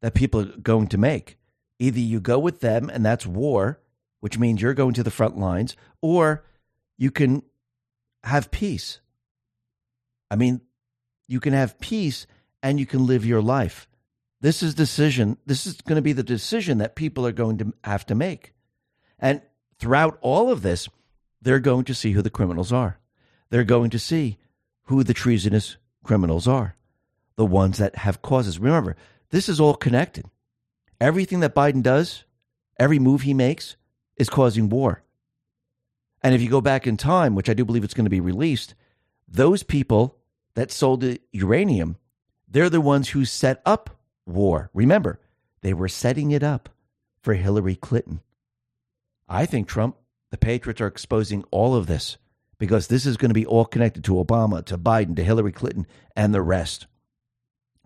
[SPEAKER 1] that people are going to make. Either you go with them, and that's war, which means you're going to the front lines, or you can have peace. I mean, you can have peace and you can live your life. This is decision. This is going to be the decision that people are going to have to make. And throughout all of this, they're going to see who the criminals are. They're going to see who the treasonous criminals are, the ones that have causes. Remember, this is all connected. Everything that Biden does, every move he makes, is causing war. And if you go back in time, which I do believe it's going to be released, those people that sold the uranium, they're the ones who set up war. Remember, they were setting it up for Hillary Clinton. I think Trump, the Patriots are exposing all of this because this is going to be all connected to Obama, to Biden, to Hillary Clinton, and the rest.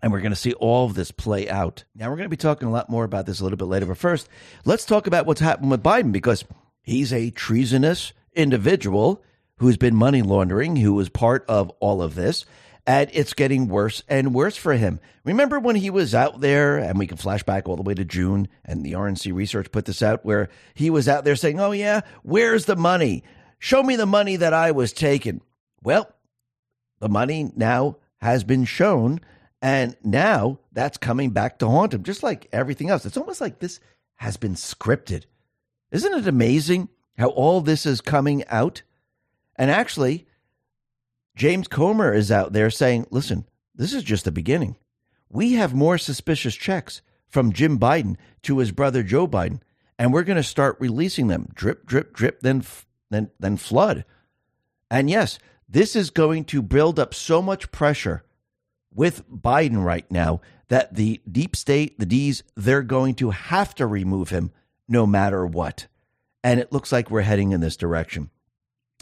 [SPEAKER 1] And we're going to see all of this play out. Now, we're going to be talking a lot more about this a little bit later. But first, let's talk about what's happened with Biden because he's a treasonous individual who's been money laundering, who was part of all of this. And it's getting worse and worse for him. Remember when he was out there, and we can flash back all the way to June, and the RNC research put this out, where he was out there saying, Oh, yeah, where's the money? Show me the money that I was taking. Well, the money now has been shown, and now that's coming back to haunt him, just like everything else. It's almost like this has been scripted. Isn't it amazing how all this is coming out? And actually, James Comer is out there saying, listen, this is just the beginning. We have more suspicious checks from Jim Biden to his brother Joe Biden, and we're going to start releasing them drip, drip, drip, then, then, then flood. And yes, this is going to build up so much pressure with Biden right now that the deep state, the D's, they're going to have to remove him no matter what. And it looks like we're heading in this direction.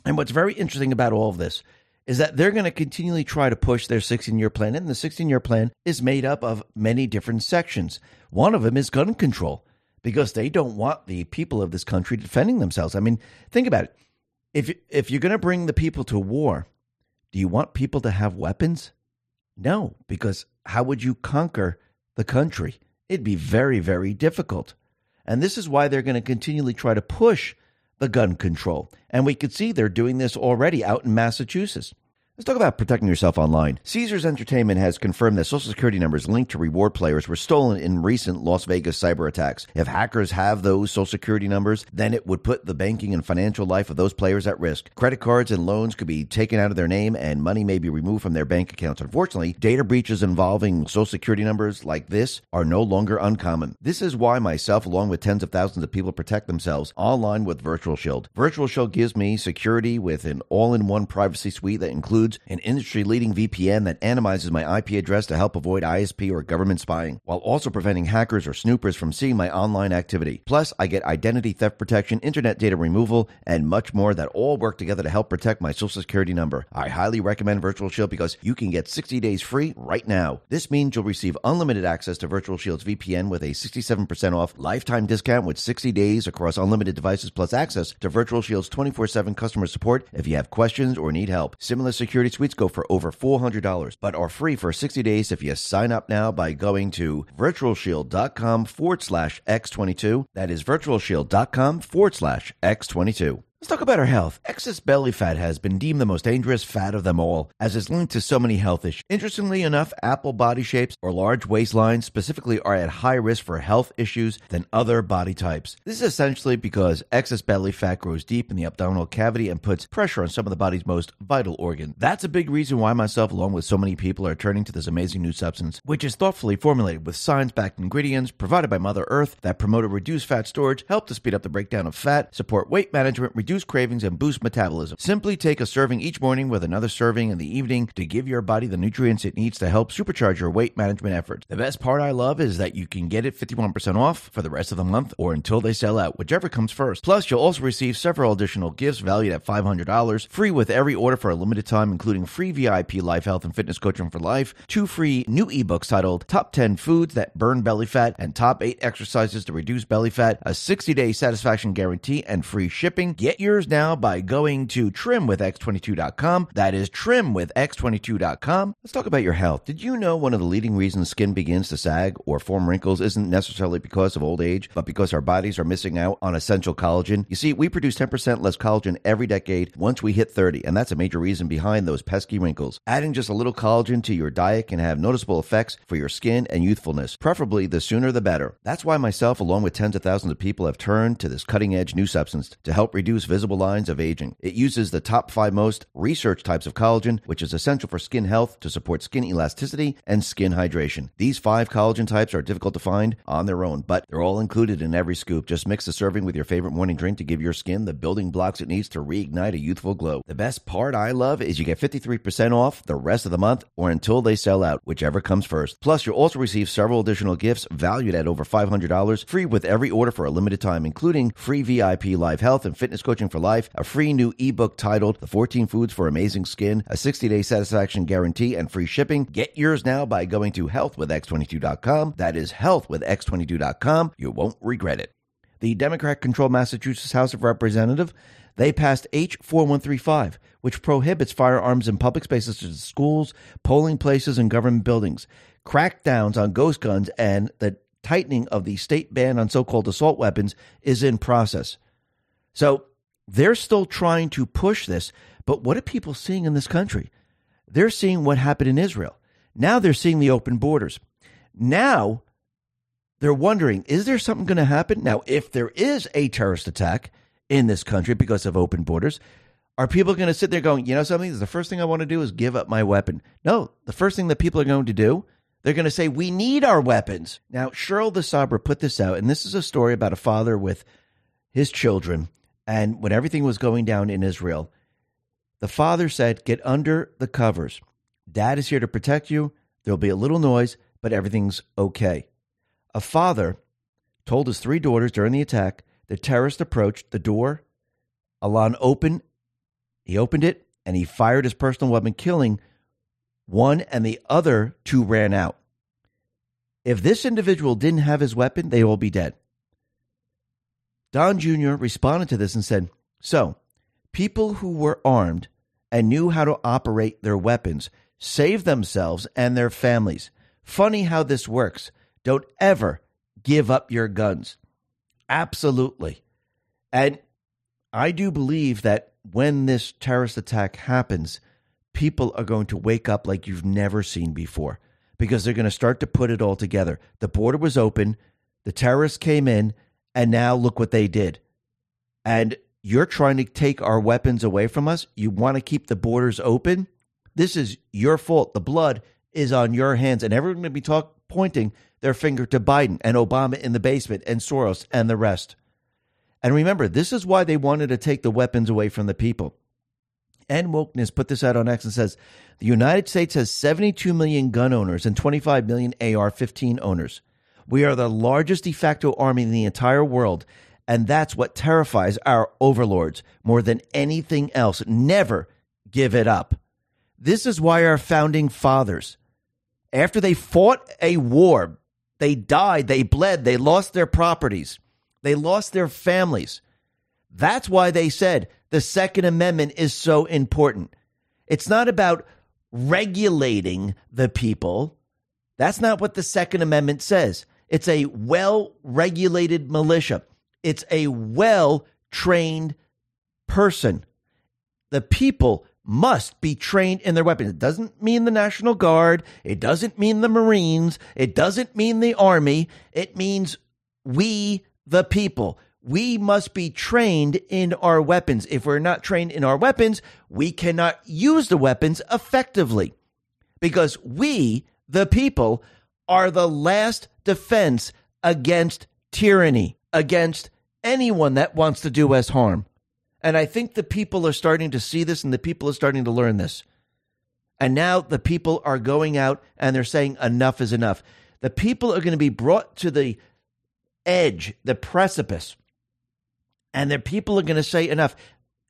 [SPEAKER 1] And what's very interesting about all of this is that they're going to continually try to push their 16 year plan. And the 16 year plan is made up of many different sections. One of them is gun control because they don't want the people of this country defending themselves. I mean, think about it. If, if you're going to bring the people to war, do you want people to have weapons? No, because how would you conquer the country? It'd be very, very difficult. And this is why they're going to continually try to push the gun control. And we could see they're doing this already out in Massachusetts. Let's talk about protecting yourself online. Caesars Entertainment has confirmed that social security numbers linked to reward players were stolen in recent Las Vegas cyber attacks. If hackers have those social security numbers, then it would put the banking and financial life of those players at risk. Credit cards and loans could be taken out of their name and money may be removed from their bank accounts. Unfortunately, data breaches involving social security numbers like this are no longer uncommon. This is why myself, along with tens of thousands of people, protect themselves online with Virtual Shield. Virtual Shield gives me security with an all in one privacy suite that includes includes an industry leading VPN that anonymizes my IP address to help avoid ISP or government spying, while also preventing hackers or snoopers from seeing my online activity. Plus, I get identity theft protection, internet data removal, and much more that all work together to help protect my social security number. I highly recommend Virtual Shield because you can get 60 days free right now. This means you'll receive unlimited access to Virtual Shield's VPN with a 67% off lifetime discount with 60 days across unlimited devices plus access to Virtual Shield's 24 7 customer support if you have questions or need help. Similar security security suites go for over $400, but are free for 60 days if you sign up now by going to virtualshield.com forward slash X22. That is virtualshield.com forward slash X22. Let's talk about our health. Excess belly fat has been deemed the most dangerous fat of them all, as it's linked to so many health issues. Interestingly enough, apple body shapes or large waistlines specifically are at higher risk for health issues than other body types. This is essentially because excess belly fat grows deep in the abdominal cavity and puts pressure on some of the body's most vital organs. That's a big reason why myself, along with so many people, are turning to this amazing new substance, which is thoughtfully formulated with science backed ingredients provided by Mother Earth that promote a reduced fat storage, help to speed up the breakdown of fat, support weight management, reduce reduce cravings, and boost metabolism. Simply take a serving each morning with another serving in the evening to give your body the nutrients it needs to help supercharge your weight management efforts. The best part I love is that you can get it 51% off for the rest of the month or until they sell out, whichever comes first. Plus, you'll also receive several additional gifts valued at $500, free with every order for a limited time, including free VIP life health and fitness coaching for life, two free new ebooks titled Top 10 Foods That Burn Belly Fat and Top 8 Exercises to Reduce Belly Fat, a 60 day satisfaction guarantee, and free shipping. Get yours now by going to trimwithx22.com. That is trimwithx22.com. Let's talk about your health. Did you know one of the leading reasons skin begins to sag or form wrinkles isn't necessarily because of old age, but because our bodies are missing out on essential collagen? You see, we produce 10% less collagen every decade once we hit 30, and that's a major reason behind those pesky wrinkles. Adding just a little collagen to your diet can have noticeable effects for your skin and youthfulness, preferably the sooner the better. That's why myself, along with tens of thousands of people, have turned to this cutting edge new substance to help reduce visible lines of aging. It uses the top five most researched types of collagen, which is essential for skin health to support skin elasticity and skin hydration. These five collagen types are difficult to find on their own, but they're all included in every scoop. Just mix the serving with your favorite morning drink to give your skin the building blocks it needs to reignite a youthful glow. The best part I love is you get 53% off the rest of the month or until they sell out, whichever comes first. Plus, you'll also receive several additional gifts valued at over $500 free with every order for a limited time, including free VIP live health and fitness coaching for life, a free new ebook titled The 14 Foods for Amazing Skin, a 60 day satisfaction guarantee, and free shipping. Get yours now by going to healthwithx22.com. That is healthwithx22.com. You won't regret it. The Democrat controlled Massachusetts House of Representatives they passed H4135, which prohibits firearms in public spaces such as schools, polling places, and government buildings. Crackdowns on ghost guns and the tightening of the state ban on so called assault weapons is in process. So they're still trying to push this. But what are people seeing in this country? They're seeing what happened in Israel. Now they're seeing the open borders. Now they're wondering is there something going to happen? Now, if there is a terrorist attack in this country because of open borders, are people going to sit there going, you know something? The first thing I want to do is give up my weapon. No, the first thing that people are going to do, they're going to say, we need our weapons. Now, Cheryl the Sabra put this out, and this is a story about a father with his children and when everything was going down in Israel, the father said, Get under the covers. Dad is here to protect you. There'll be a little noise, but everything's okay. A father told his three daughters during the attack the terrorist approached the door. Alon opened, he opened it, and he fired his personal weapon, killing one, and the other two ran out. If this individual didn't have his weapon, they'd all be dead. Don Jr. responded to this and said, So, people who were armed and knew how to operate their weapons saved themselves and their families. Funny how this works. Don't ever give up your guns. Absolutely. And I do believe that when this terrorist attack happens, people are going to wake up like you've never seen before because they're going to start to put it all together. The border was open, the terrorists came in, and now look what they did. And you're trying to take our weapons away from us. You want to keep the borders open. This is your fault. The blood is on your hands. And everyone's going to be talk, pointing their finger to Biden and Obama in the basement and Soros and the rest. And remember, this is why they wanted to take the weapons away from the people. End Wokeness put this out on X and says the United States has 72 million gun owners and 25 million AR 15 owners. We are the largest de facto army in the entire world. And that's what terrifies our overlords more than anything else. Never give it up. This is why our founding fathers, after they fought a war, they died, they bled, they lost their properties, they lost their families. That's why they said the Second Amendment is so important. It's not about regulating the people. That's not what the Second Amendment says. It's a well regulated militia. It's a well trained person. The people must be trained in their weapons. It doesn't mean the National Guard. It doesn't mean the Marines. It doesn't mean the Army. It means we, the people. We must be trained in our weapons. If we're not trained in our weapons, we cannot use the weapons effectively because we, the people, are the last defense against tyranny, against anyone that wants to do us harm. And I think the people are starting to see this and the people are starting to learn this. And now the people are going out and they're saying enough is enough. The people are going to be brought to the edge, the precipice. And the people are going to say enough.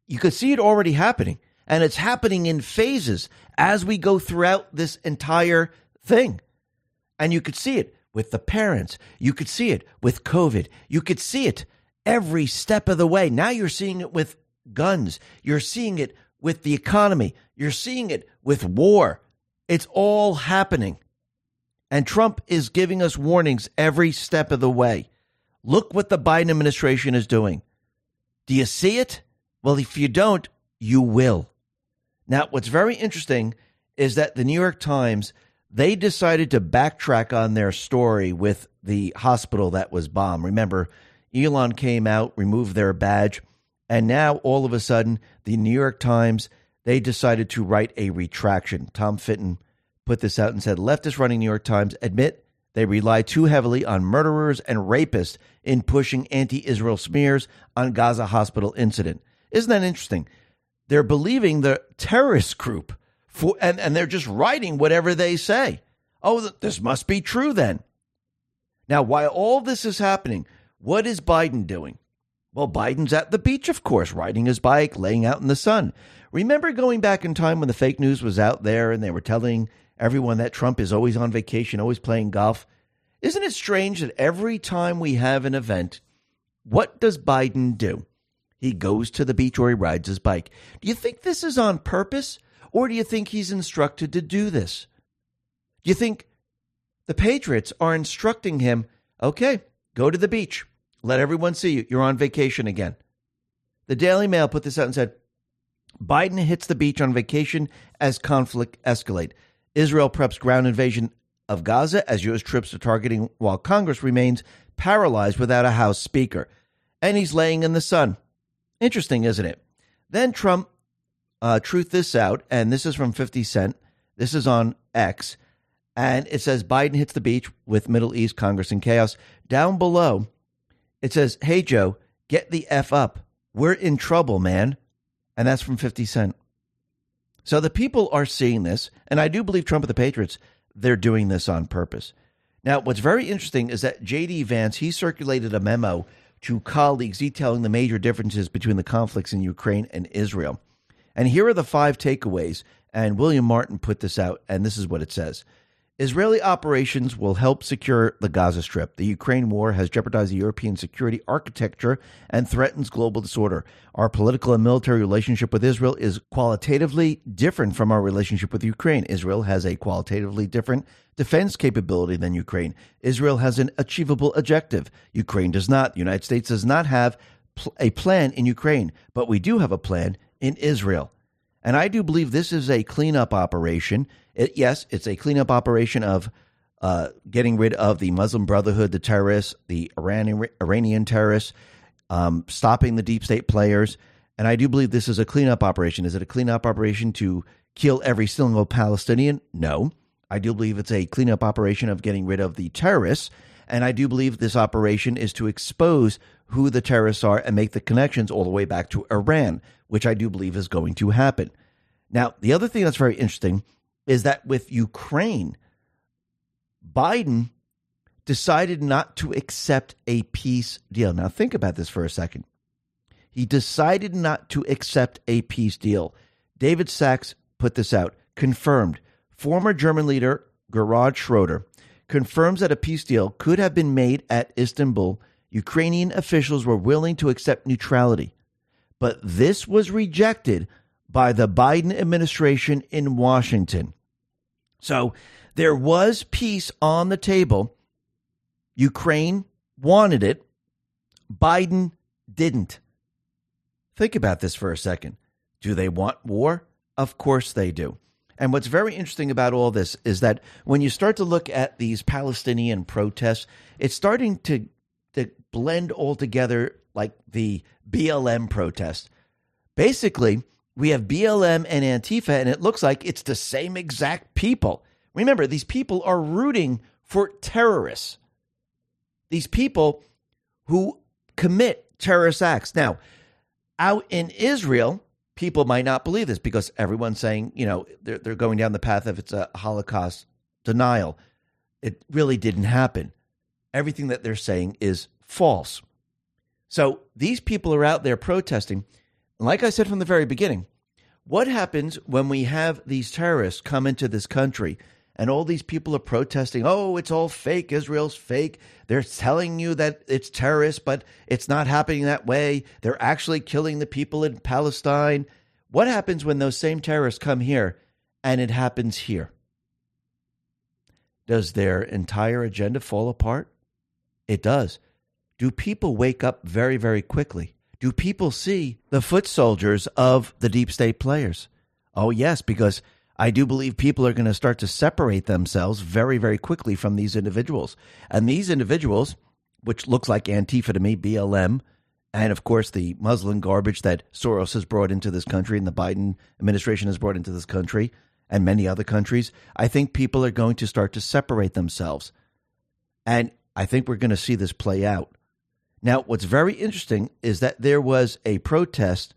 [SPEAKER 1] You could see it already happening. And it's happening in phases as we go throughout this entire thing. And you could see it with the parents. You could see it with COVID. You could see it every step of the way. Now you're seeing it with guns. You're seeing it with the economy. You're seeing it with war. It's all happening. And Trump is giving us warnings every step of the way. Look what the Biden administration is doing. Do you see it? Well, if you don't, you will. Now, what's very interesting is that the New York Times they decided to backtrack on their story with the hospital that was bombed. Remember, Elon came out, removed their badge, and now all of a sudden, the New York Times they decided to write a retraction. Tom Fitton put this out and said leftists running New York Times admit they rely too heavily on murderers and rapists in pushing anti-Israel smears on Gaza hospital incident. Isn't that interesting? They're believing the terrorist group for, and, and they're just writing whatever they say. Oh, this must be true then. Now, while all this is happening, what is Biden doing? Well, Biden's at the beach, of course, riding his bike, laying out in the sun. Remember going back in time when the fake news was out there and they were telling everyone that Trump is always on vacation, always playing golf? Isn't it strange that every time we have an event, what does Biden do? He goes to the beach or he rides his bike. Do you think this is on purpose or do you think he's instructed to do this? Do you think the Patriots are instructing him, okay, go to the beach, let everyone see you. You're on vacation again. The Daily Mail put this out and said Biden hits the beach on vacation as conflict escalate. Israel preps ground invasion of Gaza as U.S. troops are targeting while Congress remains paralyzed without a House Speaker. And he's laying in the sun. Interesting, isn't it? Then Trump uh, truth this out, and this is from 50 Cent. This is on X. And it says Biden hits the beach with Middle East Congress in chaos. Down below, it says, Hey, Joe, get the F up. We're in trouble, man. And that's from 50 Cent. So the people are seeing this, and I do believe Trump and the Patriots, they're doing this on purpose. Now, what's very interesting is that J.D. Vance, he circulated a memo to colleagues detailing the major differences between the conflicts in Ukraine and Israel. And here are the five takeaways. And William Martin put this out, and this is what it says. Israeli operations will help secure the Gaza Strip. The Ukraine war has jeopardized the European security architecture and threatens global disorder. Our political and military relationship with Israel is qualitatively different from our relationship with Ukraine. Israel has a qualitatively different defense capability than Ukraine. Israel has an achievable objective. Ukraine does not. The United States does not have a plan in Ukraine, but we do have a plan in Israel. And I do believe this is a cleanup operation it, yes, it's a cleanup operation of uh, getting rid of the Muslim Brotherhood, the terrorists, the Iranian, Iranian terrorists, um, stopping the deep state players. And I do believe this is a cleanup operation. Is it a cleanup operation to kill every single Palestinian? No. I do believe it's a cleanup operation of getting rid of the terrorists. And I do believe this operation is to expose who the terrorists are and make the connections all the way back to Iran, which I do believe is going to happen. Now, the other thing that's very interesting is that with Ukraine, Biden decided not to accept a peace deal. Now, think about this for a second. He decided not to accept a peace deal. David Sacks put this out, confirmed. Former German leader Gerhard Schroeder confirms that a peace deal could have been made at Istanbul. Ukrainian officials were willing to accept neutrality, but this was rejected by the Biden administration in Washington. So there was peace on the table. Ukraine wanted it, Biden didn't. Think about this for a second. Do they want war? Of course they do. And what's very interesting about all this is that when you start to look at these Palestinian protests, it's starting to, to blend all together like the BLM protest. Basically, we have BLM and Antifa, and it looks like it's the same exact people. Remember, these people are rooting for terrorists. These people who commit terrorist acts. Now, out in Israel, people might not believe this because everyone's saying, you know, they're, they're going down the path of it's a Holocaust denial. It really didn't happen. Everything that they're saying is false. So these people are out there protesting. Like I said from the very beginning, what happens when we have these terrorists come into this country and all these people are protesting, oh, it's all fake, Israel's fake. They're telling you that it's terrorists, but it's not happening that way. They're actually killing the people in Palestine. What happens when those same terrorists come here and it happens here? Does their entire agenda fall apart? It does. Do people wake up very, very quickly? Do people see the foot soldiers of the deep state players? Oh, yes, because I do believe people are going to start to separate themselves very, very quickly from these individuals. And these individuals, which looks like Antifa to me, BLM, and of course the Muslim garbage that Soros has brought into this country and the Biden administration has brought into this country and many other countries, I think people are going to start to separate themselves. And I think we're going to see this play out. Now, what's very interesting is that there was a protest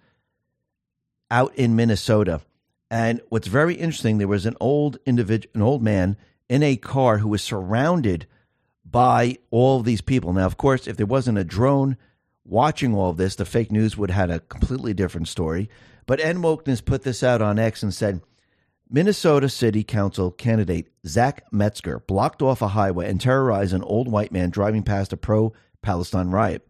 [SPEAKER 1] out in Minnesota and what's very interesting, there was an old individual, an old man in a car who was surrounded by all these people. Now, of course, if there wasn't a drone watching all this, the fake news would have had a completely different story. But End Wokeness put this out on X and said Minnesota City Council candidate Zach Metzger blocked off a highway and terrorized an old white man driving past a pro Palestine riot.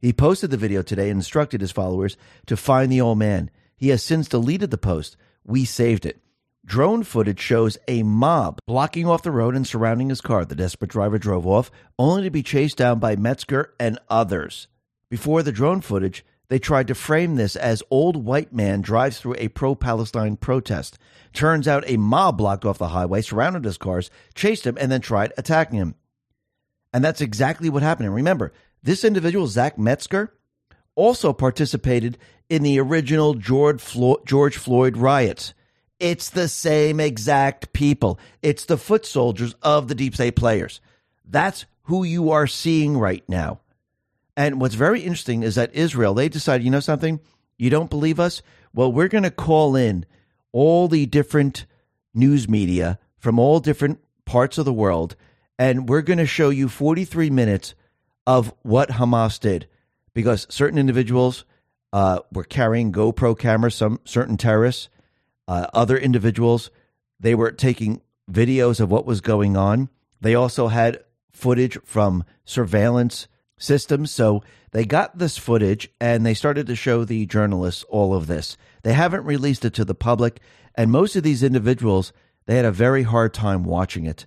[SPEAKER 1] He posted the video today and instructed his followers to find the old man. He has since deleted the post we saved it. Drone footage shows a mob blocking off the road and surrounding his car. The desperate driver drove off, only to be chased down by Metzger and others. Before the drone footage, they tried to frame this as old white man drives through a pro Palestine protest. Turns out a mob blocked off the highway, surrounded his cars, chased him, and then tried attacking him. And that's exactly what happened. And remember, this individual, Zach Metzger, also participated in the original George Floyd, George Floyd riots. It's the same exact people. It's the foot soldiers of the deep state players. That's who you are seeing right now. And what's very interesting is that Israel, they decided, you know something? You don't believe us? Well, we're going to call in all the different news media from all different parts of the world, and we're going to show you 43 minutes of what Hamas did because certain individuals uh, were carrying GoPro cameras, some certain terrorists, uh, other individuals, they were taking videos of what was going on. They also had footage from surveillance systems. So they got this footage and they started to show the journalists all of this. They haven't released it to the public. And most of these individuals, they had a very hard time watching it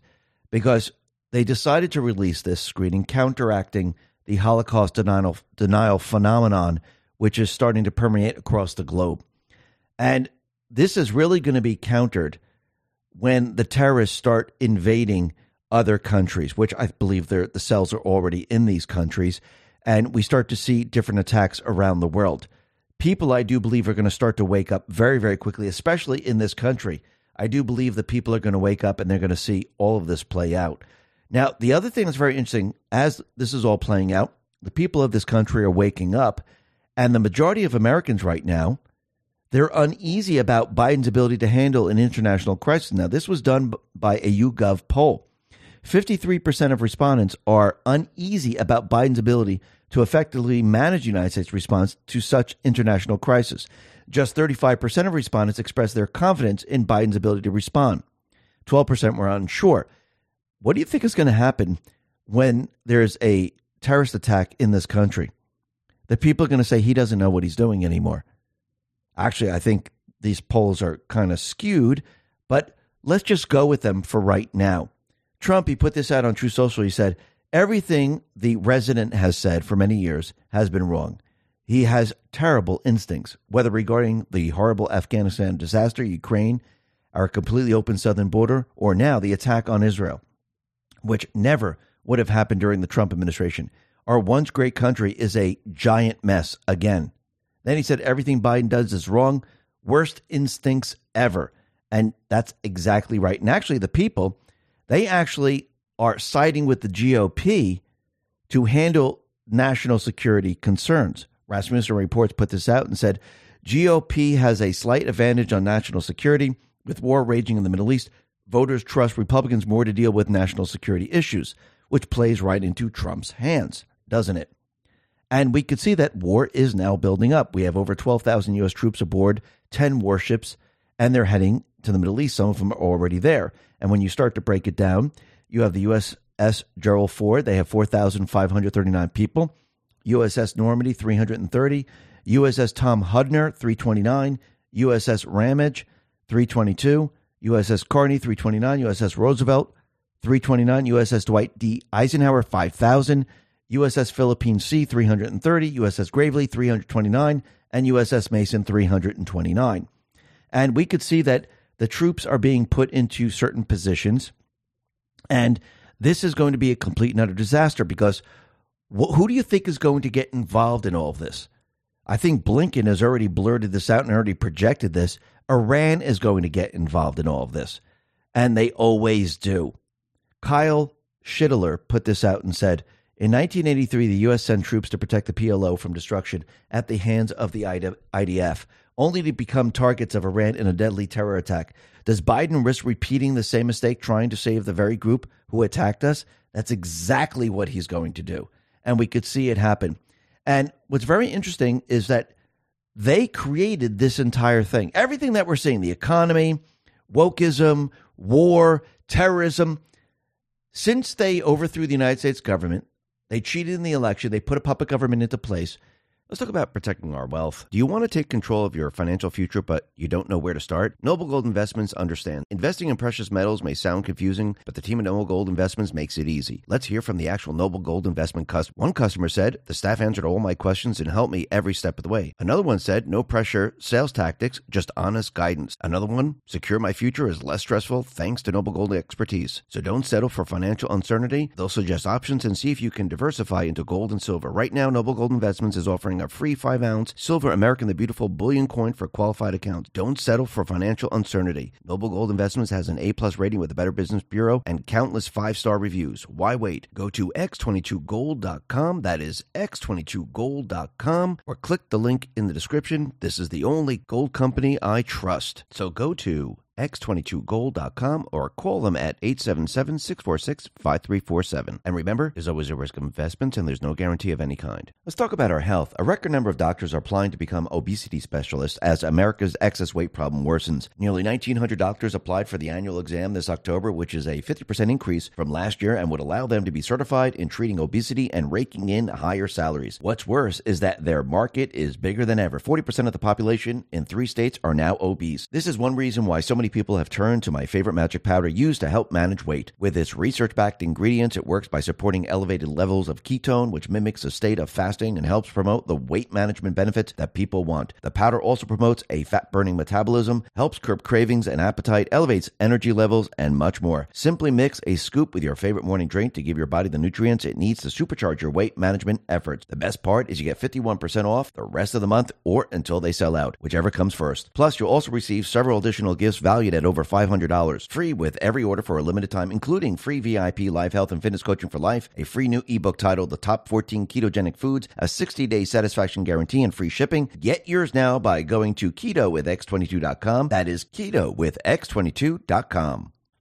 [SPEAKER 1] because they decided to release this screening, counteracting the Holocaust denial, denial phenomenon which is starting to permeate across the globe. And this is really going to be countered when the terrorists start invading other countries, which I believe the cells are already in these countries, and we start to see different attacks around the world. People, I do believe, are going to start to wake up very, very quickly, especially in this country. I do believe that people are going to wake up and they're going to see all of this play out. Now, the other thing that's very interesting, as this is all playing out, the people of this country are waking up and the majority of Americans right now, they're uneasy about Biden's ability to handle an international crisis. Now, this was done by a YouGov poll. 53% of respondents are uneasy about Biden's ability to effectively manage the United States' response to such international crisis. Just 35% of respondents expressed their confidence in Biden's ability to respond. 12% were unsure. What do you think is going to happen when there's a terrorist attack in this country? that people are going to say he doesn't know what he's doing anymore. Actually, I think these polls are kind of skewed, but let's just go with them for right now. Trump, he put this out on Truth Social. He said, Everything the resident has said for many years has been wrong. He has terrible instincts, whether regarding the horrible Afghanistan disaster, Ukraine, our completely open southern border, or now the attack on Israel, which never would have happened during the Trump administration. Our once great country is a giant mess again. Then he said everything Biden does is wrong, worst instincts ever. And that's exactly right. And actually, the people, they actually are siding with the GOP to handle national security concerns. Rasmussen Reports put this out and said GOP has a slight advantage on national security. With war raging in the Middle East, voters trust Republicans more to deal with national security issues, which plays right into Trump's hands, doesn't it? And we could see that war is now building up. We have over 12,000 U.S. troops aboard, 10 warships, and they're heading to the Middle East. Some of them are already there. And when you start to break it down, you have the USS Gerald Ford. They have 4,539 people. USS Normandy, 330. USS Tom Hudner, 329. USS Ramage, 322. USS Carney, 329. USS Roosevelt, 329. USS Dwight D. Eisenhower, 5,000. USS Philippine Sea 330, USS Gravely 329, and USS Mason 329. And we could see that the troops are being put into certain positions. And this is going to be a complete and utter disaster because wh- who do you think is going to get involved in all of this? I think Blinken has already blurted this out and already projected this. Iran is going to get involved in all of this. And they always do. Kyle Shideler put this out and said, in 1983, the U.S. sent troops to protect the PLO from destruction at the hands of the IDF, only to become targets of Iran in a deadly terror attack. Does Biden risk repeating the same mistake trying to save the very group who attacked us? That's exactly what he's going to do. And we could see it happen. And what's very interesting is that they created this entire thing. Everything that we're seeing the economy, wokeism, war, terrorism since they overthrew the United States government they cheated in the election. They put a puppet government into place. Let's talk about protecting our wealth. Do you want to take control of your financial future, but you don't know where to start? Noble Gold Investments understand. Investing in precious metals may sound confusing, but the team at Noble Gold Investments makes it easy. Let's hear from the actual Noble Gold Investment customer. One customer said, The staff answered all my questions and helped me every step of the way. Another one said, No pressure, sales tactics, just honest guidance. Another one, Secure my future is less stressful thanks to Noble Gold expertise. So don't settle for financial uncertainty. They'll suggest options and see if you can diversify into gold and silver. Right now, Noble Gold Investments is offering a free 5 ounce silver American the Beautiful bullion coin for qualified accounts. Don't settle for financial uncertainty. Noble Gold Investments has an A plus rating with the Better Business Bureau and countless five star reviews. Why wait? Go to x22gold.com. That is x22gold.com or click the link in the description. This is the only gold company I trust. So go to x22gold.com or call them at 877-646-5347. And remember, there's always a risk of investments and there's no guarantee of any kind. Let's talk about our health. A record number of doctors are applying to become obesity specialists as America's excess weight problem worsens. Nearly 1,900 doctors applied for the annual exam this October, which is a 50% increase from last year and would allow them to be certified in treating obesity and raking in higher salaries. What's worse is that their market is bigger than ever. 40% of the population in three states are now obese. This is one reason why so many people have turned to my favorite magic powder used to help manage weight. With its research backed ingredients, it works by supporting elevated levels of ketone, which mimics a state of fasting and helps promote the weight management benefits that people want. The powder also promotes a fat burning metabolism, helps curb cravings and appetite, elevates energy levels, and much more. Simply mix a scoop with your favorite morning drink to give your body the nutrients it needs to supercharge your weight management efforts. The best part is you get 51% off the rest of the month or until they sell out, whichever comes first. Plus, you'll also receive several additional gifts valued at over $500. Free with every order for a limited time, including free VIP live health and fitness coaching for life, a free new ebook titled The Top 14 Ketogenic Foods, a 60 day satisfaction guarantee, and free shipping. Get yours now by going to keto with x22.com. That is keto with x22.com.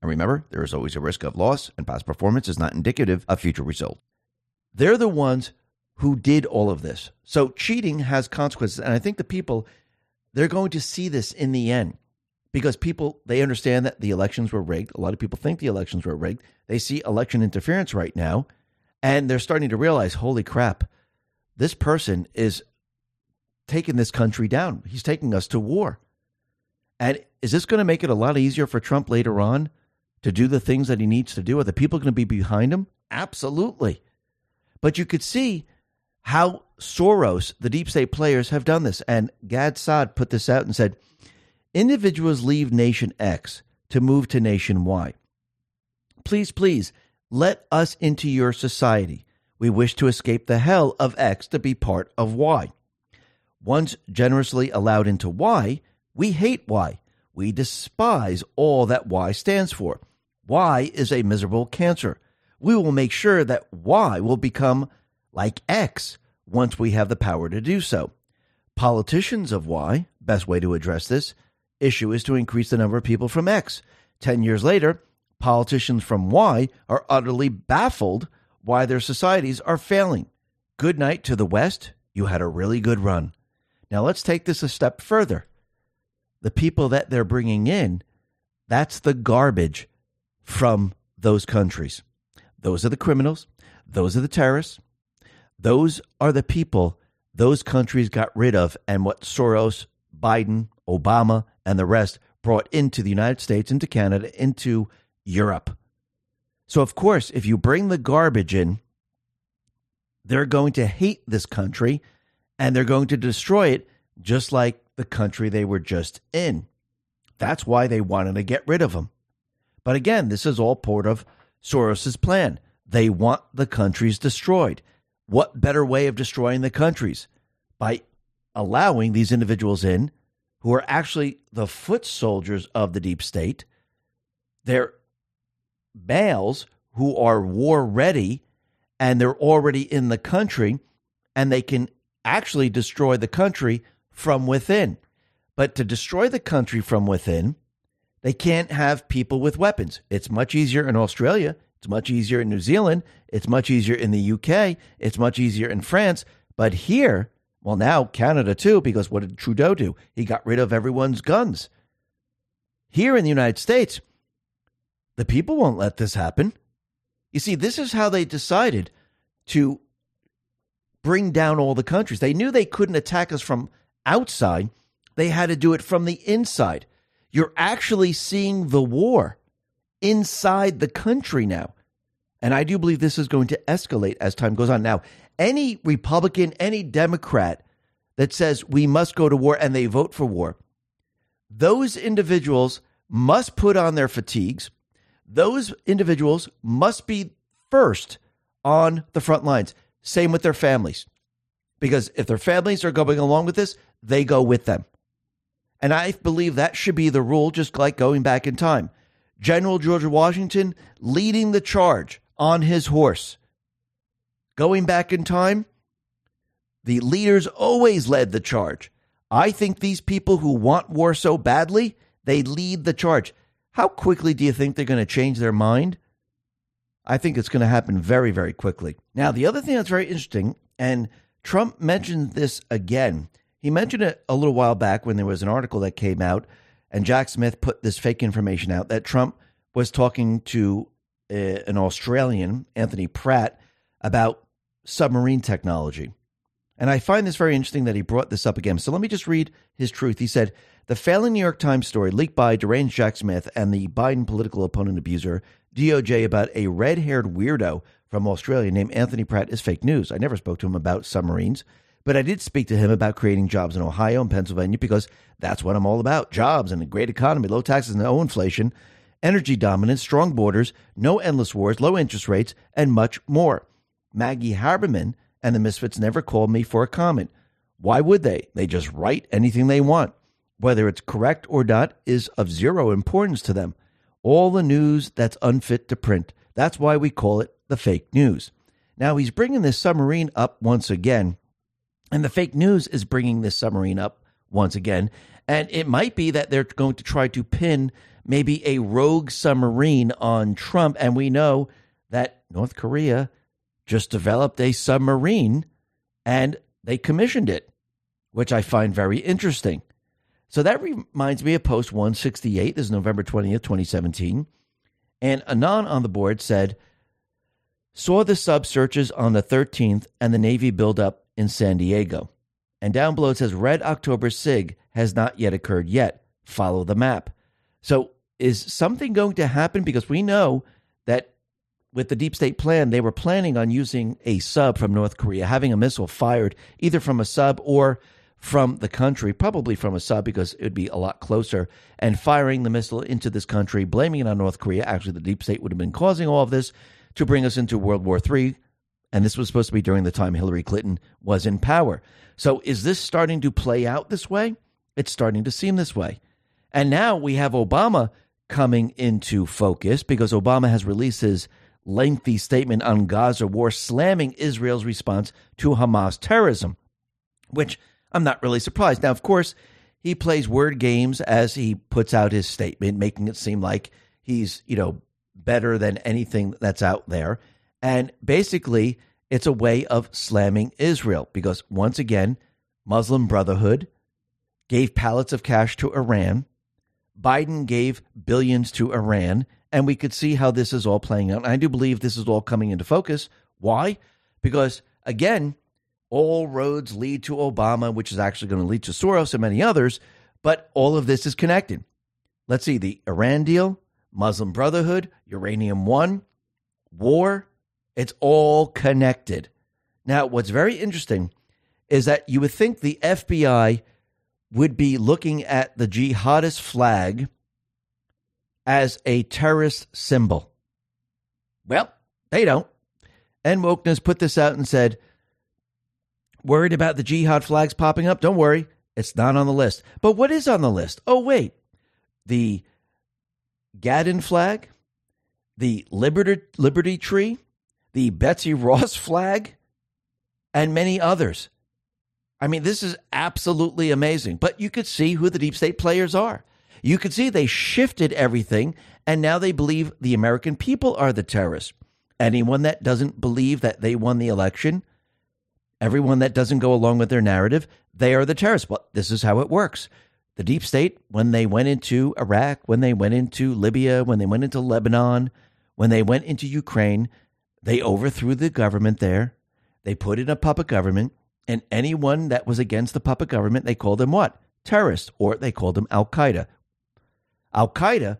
[SPEAKER 1] And remember, there is always a risk of loss, and past performance is not indicative of future results. They're the ones who did all of this. So cheating has consequences. And I think the people, they're going to see this in the end because people, they understand that the elections were rigged. A lot of people think the elections were rigged. They see election interference right now, and they're starting to realize, holy crap, this person is taking this country down. He's taking us to war. And is this going to make it a lot easier for Trump later on to do the things that he needs to do? Are the people going to be behind him? Absolutely. But you could see how Soros, the deep state players, have done this. And Gad Saad put this out and said individuals leave nation X to move to nation Y. Please, please, let us into your society. We wish to escape the hell of X to be part of Y. Once generously allowed into Y, we hate Y. We despise all that Y stands for. Y is a miserable cancer. We will make sure that Y will become like X once we have the power to do so. Politicians of Y, best way to address this issue is to increase the number of people from X. 10 years later, politicians from Y are utterly baffled why their societies are failing. Good night to the West. You had a really good run. Now let's take this a step further the people that they're bringing in, that's the garbage from those countries. Those are the criminals. Those are the terrorists. Those are the people those countries got rid of, and what Soros, Biden, Obama, and the rest brought into the United States, into Canada, into Europe. So, of course, if you bring the garbage in, they're going to hate this country and they're going to destroy it just like the country they were just in. That's why they wanted to get rid of them. But again, this is all part of Soros's plan. They want the countries destroyed. What better way of destroying the countries? By allowing these individuals in who are actually the foot soldiers of the deep state. They're males who are war ready and they're already in the country and they can actually destroy the country from within. But to destroy the country from within, they can't have people with weapons. It's much easier in Australia. It's much easier in New Zealand. It's much easier in the UK. It's much easier in France. But here, well, now Canada too, because what did Trudeau do? He got rid of everyone's guns. Here in the United States, the people won't let this happen. You see, this is how they decided to bring down all the countries. They knew they couldn't attack us from outside, they had to do it from the inside. You're actually seeing the war inside the country now. And I do believe this is going to escalate as time goes on. Now, any Republican, any Democrat that says we must go to war and they vote for war, those individuals must put on their fatigues. Those individuals must be first on the front lines. Same with their families. Because if their families are going along with this, they go with them. And I believe that should be the rule, just like going back in time. General George Washington leading the charge on his horse. Going back in time, the leaders always led the charge. I think these people who want war so badly, they lead the charge. How quickly do you think they're going to change their mind? I think it's going to happen very, very quickly. Now, the other thing that's very interesting, and Trump mentioned this again he mentioned it a little while back when there was an article that came out, and Jack Smith put this fake information out that Trump was talking to uh, an Australian, Anthony Pratt, about submarine technology. And I find this very interesting that he brought this up again. So let me just read his truth. He said, The failing New York Times story leaked by deranged Jack Smith and the Biden political opponent abuser, DOJ, about a red haired weirdo from Australia named Anthony Pratt is fake news. I never spoke to him about submarines. But I did speak to him about creating jobs in Ohio and Pennsylvania because that's what I'm all about jobs and a great economy, low taxes, and no inflation. energy dominance, strong borders, no endless wars, low interest rates, and much more. Maggie Haberman and the Misfits never called me for a comment. Why would they? They just write anything they want. Whether it's correct or not is of zero importance to them. All the news that's unfit to print. That's why we call it the fake news. Now he's bringing this submarine up once again, and the fake news is bringing this submarine up once again. And it might be that they're going to try to pin maybe a rogue submarine on Trump. And we know that North Korea just developed a submarine and they commissioned it, which I find very interesting. So that reminds me of Post 168. This is November 20th, 2017. And Anon on the board said, saw the sub searches on the 13th and the Navy buildup in San Diego. And down below it says, Red October SIG has not yet occurred yet. Follow the map. So is something going to happen? Because we know that with the deep state plan, they were planning on using a sub from North Korea, having a missile fired either from a sub or from the country, probably from a sub because it would be a lot closer, and firing the missile into this country, blaming it on North Korea. Actually, the deep state would have been causing all of this to bring us into World War III. And this was supposed to be during the time Hillary Clinton was in power. So is this starting to play out this way? It's starting to seem this way. And now we have Obama coming into focus because Obama has released his lengthy statement on Gaza war, slamming Israel's response to Hamas terrorism, which I'm not really surprised. Now, of course, he plays word games as he puts out his statement, making it seem like he's, you know, better than anything that's out there. And basically, it's a way of slamming Israel because, once again, Muslim Brotherhood gave pallets of cash to Iran Biden gave billions to Iran, and we could see how this is all playing out. And I do believe this is all coming into focus. Why? Because, again, all roads lead to Obama, which is actually going to lead to Soros and many others, but all of this is connected. Let's see the Iran deal, Muslim Brotherhood, Uranium One, war, it's all connected. Now, what's very interesting is that you would think the FBI would be looking at the jihadist flag as a terrorist symbol. Well, they don't. End Wokeness put this out and said, Worried about the jihad flags popping up? Don't worry, it's not on the list. But what is on the list? Oh, wait. The Gadsden flag, the Liberty, Liberty Tree, the Betsy Ross flag, and many others. I mean, this is absolutely amazing. But you could see who the deep state players are. You could see they shifted everything, and now they believe the American people are the terrorists. Anyone that doesn't believe that they won the election, everyone that doesn't go along with their narrative, they are the terrorists. But this is how it works. The deep state, when they went into Iraq, when they went into Libya, when they went into Lebanon, when they went into Ukraine, they overthrew the government there. They put in a puppet government and anyone that was against the puppet government, they called them what? Terrorists, or they called them Al Qaeda. Al Qaeda,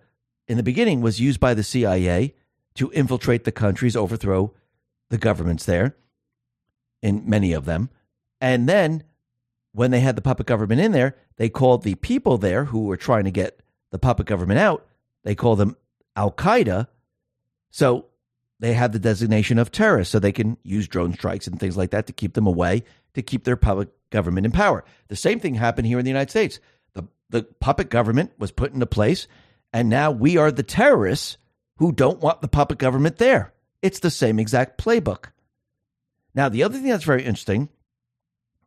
[SPEAKER 1] in the beginning, was used by the CIA to infiltrate the countries, overthrow the governments there, in many of them. And then when they had the puppet government in there, they called the people there who were trying to get the puppet government out, they called them Al Qaeda. So they have the designation of terrorists so they can use drone strikes and things like that to keep them away to keep their public government in power. The same thing happened here in the United States. The, the puppet government was put into place, and now we are the terrorists who don't want the puppet government there. It's the same exact playbook. Now, the other thing that's very interesting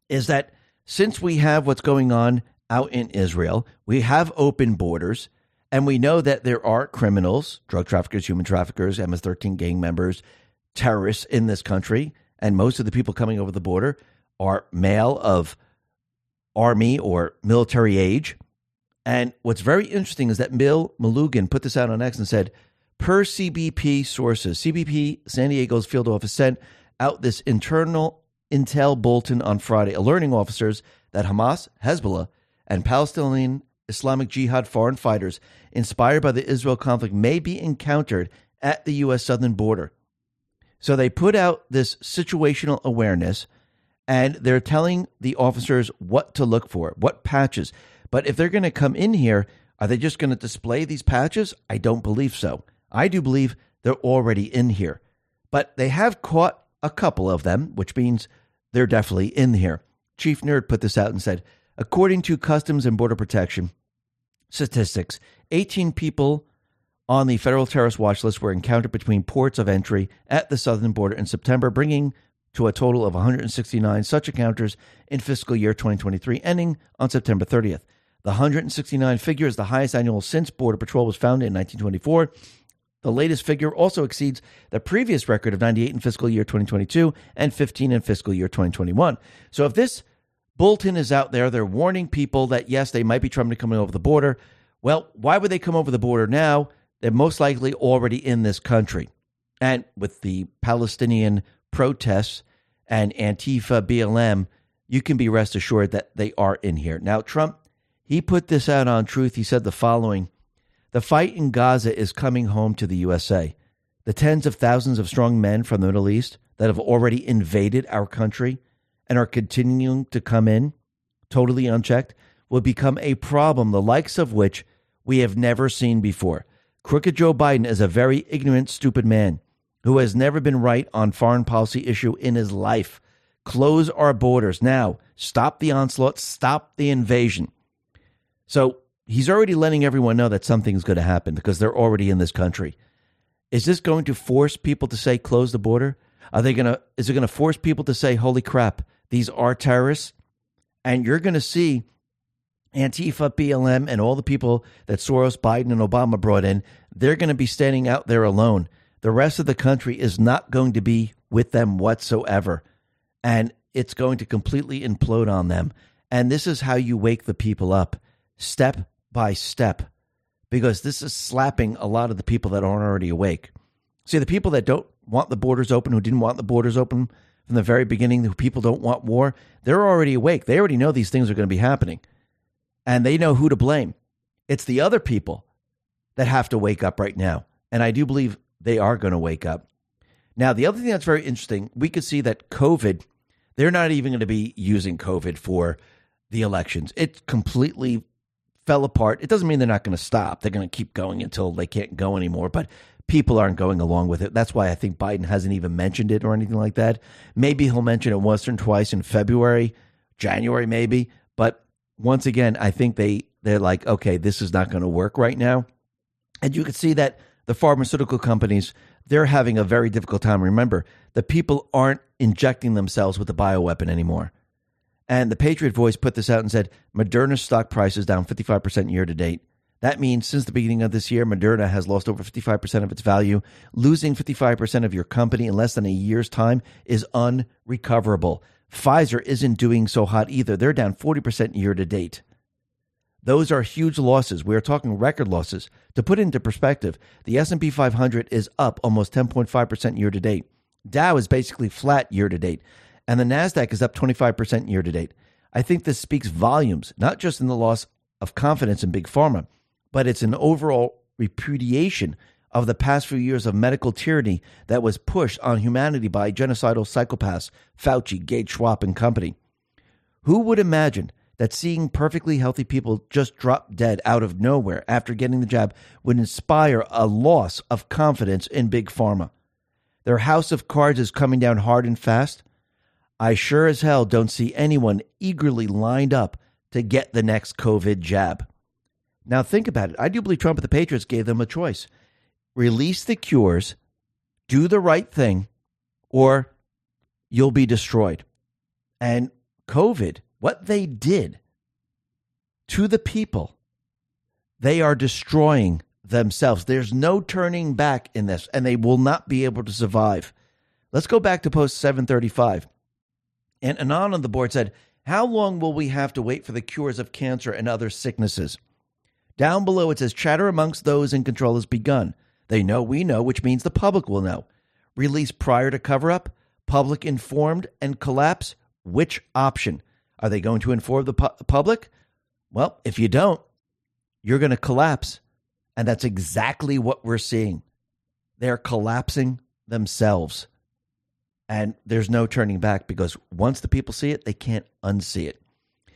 [SPEAKER 1] is that since we have what's going on out in Israel, we have open borders, and we know that there are criminals, drug traffickers, human traffickers, MS 13 gang members, terrorists in this country, and most of the people coming over the border are male of army or military age. And what's very interesting is that Bill Melugin put this out on X and said, per CBP sources, CBP San Diego's field office sent out this internal intel bulletin on Friday, alerting officers that Hamas, Hezbollah, and Palestinian Islamic Jihad foreign fighters inspired by the Israel conflict may be encountered at the U.S. southern border. So they put out this situational awareness and they're telling the officers what to look for, what patches. But if they're going to come in here, Are they just going to display these patches? I don't believe so. I do believe they're already in here. But they have caught a couple of them, which means they're definitely in here. Chief Nerd put this out and said, according to Customs and Border Protection statistics, 18 people on the federal terrorist watch list were encountered between ports of entry at the southern border in September, bringing to a total of 169 such encounters in fiscal year 2023, ending on September 30th. The 169 figure is the highest annual since Border Patrol was founded in 1924. The latest figure also exceeds the previous record of 98 in fiscal year 2022 and 15 in fiscal year 2021. So if this bulletin is out there, they're warning people that yes, they might be trying to come over the border. Well, why would they come over the border now? They're most likely already in this country. And with the Palestinian protests and Antifa BLM, you can be rest assured that they are in here. Now, Trump, he put this out on Truth. He said the following The fight in Gaza is coming home to the USA. The tens of thousands of strong men from the Middle East that have already invaded our country and are continuing to come in totally unchecked will become a problem, the likes of which we have never seen before. Crooked Joe Biden is a very ignorant, stupid man who has never been right on foreign policy issue in his life. Close our borders now. Stop the onslaught. Stop the invasion. So he's already letting everyone know that something's going to happen because they're already in this country. Is this going to force people to say close the border? Are they going to? Is it going to force people to say, "Holy crap, these are terrorists"? And you're going to see Antifa, BLM, and all the people that Soros, Biden, and Obama brought in, they're going to be standing out there alone. The rest of the country is not going to be with them whatsoever. And it's going to completely implode on them. And this is how you wake the people up, step by step, because this is slapping a lot of the people that aren't already awake. See, the people that don't want the borders open, who didn't want the borders open from the very beginning, who people don't want war, they're already awake. They already know these things are going to be happening and they know who to blame. It's the other people that have to wake up right now. And I do believe they are going to wake up. Now, the other thing that's very interesting, we could see that COVID, they're not even going to be using COVID for the elections. It completely fell apart. It doesn't mean they're not going to stop. They're going to keep going until they can't go anymore, but people aren't going along with it. That's why I think Biden hasn't even mentioned it or anything like that. Maybe he'll mention it once or twice in February, January, maybe, but once again, I think they they're like, okay, this is not going to work right now, and you can see that the pharmaceutical companies they're having a very difficult time. Remember, the people aren't injecting themselves with the bioweapon anymore. And the Patriot Voice put this out and said Moderna's stock price is down 55% year to date. That means since the beginning of this year, Moderna has lost over 55% of its value. Losing 55% of your company in less than a year's time is unrecoverable. Pfizer isn't doing so hot either. They're down 40% year to date. Those are huge losses. We are talking record losses. To put it into perspective, the S&P 500 is up almost 10.5% year to date. Dow is basically flat year to date, and the Nasdaq is up 25% year to date. I think this speaks volumes, not just in the loss of confidence in big pharma, but it's an overall repudiation of the past few years of medical tyranny that was pushed on humanity by genocidal psychopaths Fauci, Gates, Schwab, and company. Who would imagine that seeing perfectly healthy people just drop dead out of nowhere after getting the jab would inspire a loss of confidence in big pharma? Their house of cards is coming down hard and fast. I sure as hell don't see anyone eagerly lined up to get the next COVID jab. Now, think about it. I do believe Trump and the Patriots gave them a choice release the cures, do the right thing, or you'll be destroyed. And COVID, what they did to the people, they are destroying themselves. There's no turning back in this, and they will not be able to survive. Let's go back to post 735. And Anon on the board said, How long will we have to wait for the cures of cancer and other sicknesses? Down below it says, Chatter amongst those in control has begun. They know we know, which means the public will know. Release prior to cover up, public informed, and collapse. Which option? Are they going to inform the pu- public? Well, if you don't, you're going to collapse. And that's exactly what we're seeing. They're collapsing themselves. And there's no turning back because once the people see it, they can't unsee it.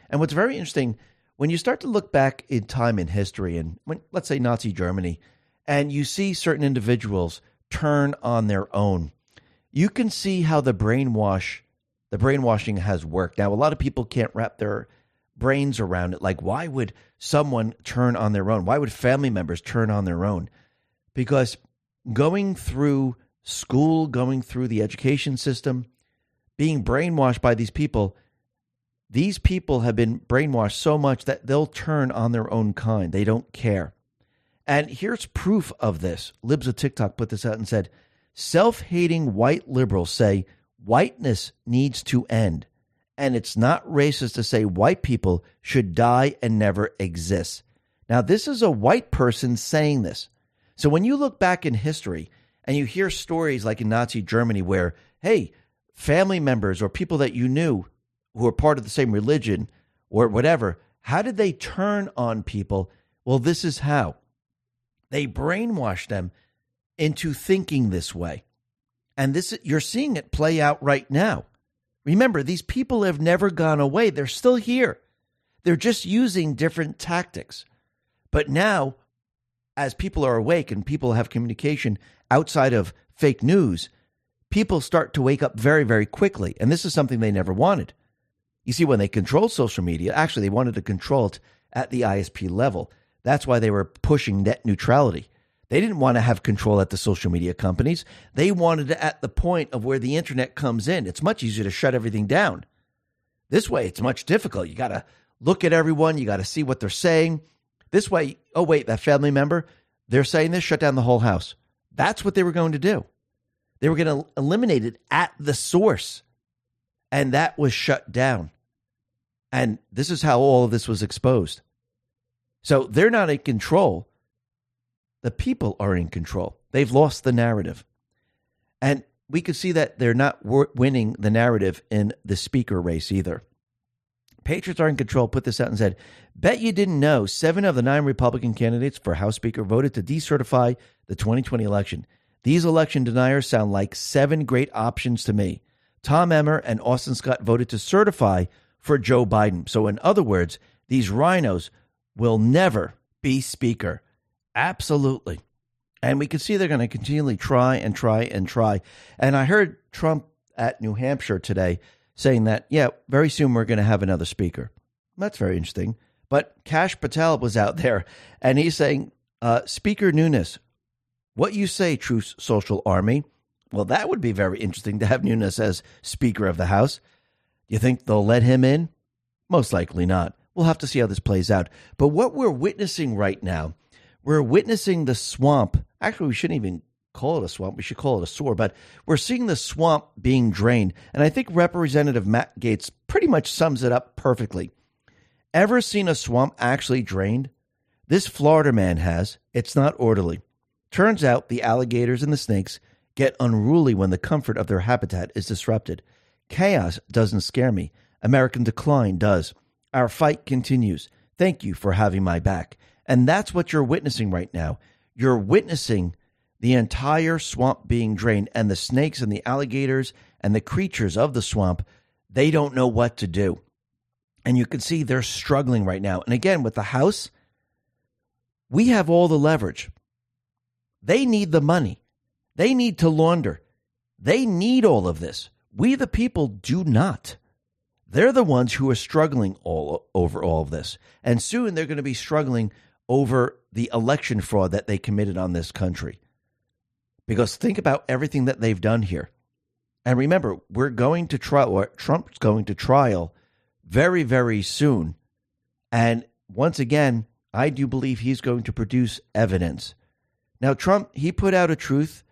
[SPEAKER 1] And what's very interesting, when you start to look back in time in history and when let's say Nazi Germany and you see certain individuals turn on their own, you can see how the brainwash the brainwashing has worked. Now a lot of people can't wrap their brains around it like why would someone turn on their own? Why would family members turn on their own? Because going through school, going through the education system, being brainwashed by these people, these people have been brainwashed so much that they'll turn on their own kind. They don't care. And here's proof of this. Libs of TikTok put this out and said self hating white liberals say whiteness needs to end. And it's not racist to say white people should die and never exist. Now, this is a white person saying this. So when you look back in history and you hear stories like in Nazi Germany where, hey, family members or people that you knew who are part of the same religion or whatever, how did they turn on people? Well, this is how they brainwashed them into thinking this way. And this you're seeing it play out right now. Remember, these people have never gone away. They're still here. They're just using different tactics. But now, as people are awake and people have communication outside of fake news, people start to wake up very, very quickly. And this is something they never wanted. You see, when they controlled social media, actually, they wanted to control it at the ISP level. That's why they were pushing net neutrality. They didn't want to have control at the social media companies. They wanted it at the point of where the internet comes in. It's much easier to shut everything down. This way, it's much difficult. You got to look at everyone, you got to see what they're saying. This way, oh, wait, that family member, they're saying this, shut down the whole house. That's what they were going to do. They were going to eliminate it at the source. And that was shut down. And this is how all of this was exposed. So they're not in control. The people are in control. They've lost the narrative. And we could see that they're not winning the narrative in the speaker race either. Patriots are in control put this out and said, Bet you didn't know seven of the nine Republican candidates for House Speaker voted to decertify the 2020 election. These election deniers sound like seven great options to me. Tom Emmer and Austin Scott voted to certify for Joe Biden. So, in other words, these RINOs will never be Speaker. Absolutely. And we can see they're going to continually try and try and try. And I heard Trump at New Hampshire today saying that, yeah, very soon we're going to have another speaker. That's very interesting. But Kash Patel was out there and he's saying, uh, Speaker Nunes, what you say, Truth Social Army? Well, that would be very interesting to have Nunes as Speaker of the House. Do You think they'll let him in? Most likely not. We'll have to see how this plays out. But what we're witnessing right now, we're witnessing the swamp. Actually, we shouldn't even call it a swamp. We should call it a sewer. But we're seeing the swamp being drained. And I think Representative Matt Gaetz pretty much sums it up perfectly. Ever seen a swamp actually drained? This Florida man has. It's not orderly. Turns out the alligators and the snakes get unruly when the comfort of their habitat is disrupted. Chaos doesn't scare me. American decline does. Our fight continues. Thank you for having my back. And that's what you're witnessing right now. You're witnessing the entire swamp being drained, and the snakes and the alligators and the creatures of the swamp, they don't know what to do. And you can see they're struggling right now. And again, with the house, we have all the leverage. They need the money, they need to launder, they need all of this. We, the people, do not. They're the ones who are struggling all over all of this. And soon they're going to be struggling over the election fraud that they committed on this country. Because think about everything that they've done here. And remember, we're going to trial, Trump's going to trial very, very soon. And once again, I do believe he's going to produce evidence. Now, Trump, he put out a truth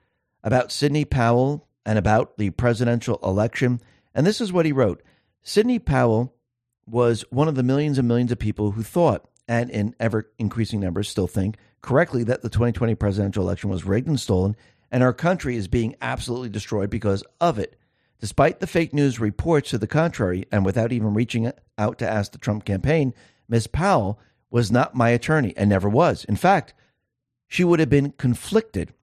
[SPEAKER 1] about Sidney Powell and about the presidential election. And this is what he wrote Sidney Powell was one of the millions and millions of people who thought, and in ever increasing numbers still think, correctly that the 2020 presidential election was rigged and stolen, and our country is being absolutely destroyed because of it. Despite the fake news reports to the contrary, and without even reaching out to ask the Trump campaign, Ms. Powell was not my attorney and never was. In fact, she would have been conflicted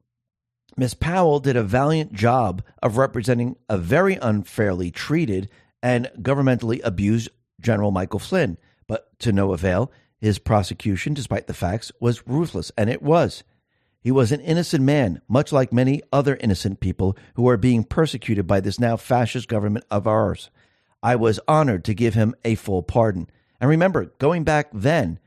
[SPEAKER 1] Miss Powell did a valiant job of representing a very unfairly treated and governmentally abused General Michael Flynn. but to no avail. His prosecution, despite the facts, was ruthless, and it was. He was an innocent man, much like many other innocent people who are being persecuted by this now fascist government of ours. I was honored to give him a full pardon. And remember, going back then,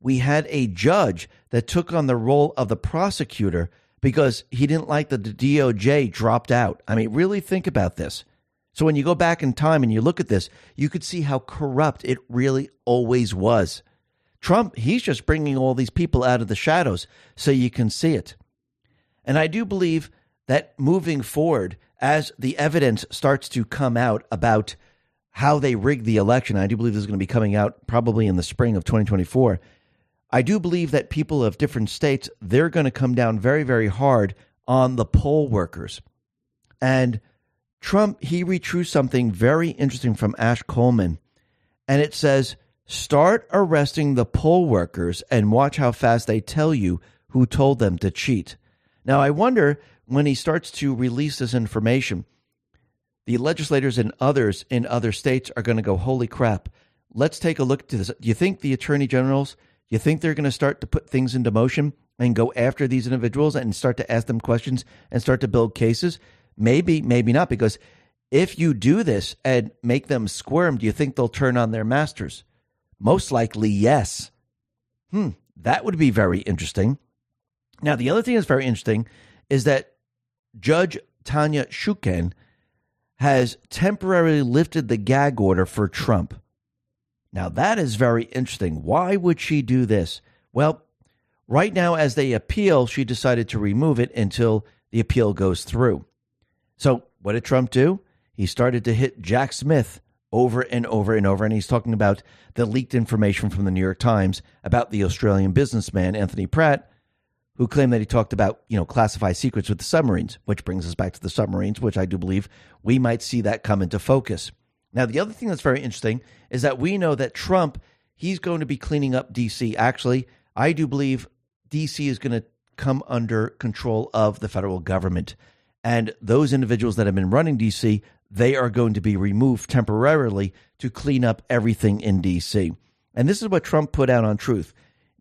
[SPEAKER 1] we had a judge that took on the role of the prosecutor because he didn't like that the DOJ dropped out. I mean, really think about this. So when you go back in time and you look at this, you could see how corrupt it really always was. Trump, he's just bringing all these people out of the shadows so you can see it. And I do believe that moving forward, as the evidence starts to come out about how they rigged the election, I do believe this is going to be coming out probably in the spring of 2024. I do believe that people of different states, they're going to come down very, very hard on the poll workers. And Trump, he retrued something very interesting from Ash Coleman. And it says, start arresting the poll workers and watch how fast they tell you who told them to cheat. Now, I wonder when he starts to release this information, the legislators and others in other states are going to go, holy crap, let's take a look to this. Do you think the attorney generals, you think they're going to start to put things into motion and go after these individuals and start to ask them questions and start to build cases? Maybe, maybe not, because if you do this and make them squirm, do you think they'll turn on their masters? Most likely, yes. Hmm, that would be very interesting. Now, the other thing that's very interesting is that Judge Tanya Chutkan has temporarily lifted the gag order for Trump. Now, that is very interesting. Why would she do this? Well, right now, as they appeal, she decided to remove it until the appeal goes through. So, what did Trump do? He started to hit Jack Smith over and over and over. And he's talking about the leaked information from the New York Times about the Australian businessman, Anthony Pratt, who claimed that he talked about, you know, classified secrets with the submarines, which brings us back to the submarines, which I do believe we might see that come into focus. Now, the other thing that's very interesting is that we know that Trump, he's going to be cleaning up DC. Actually, I do believe DC is going to come under control of the federal government. And those individuals that have been running DC, they are going to be removed temporarily to clean up everything in DC. And this is what Trump put out on Truth.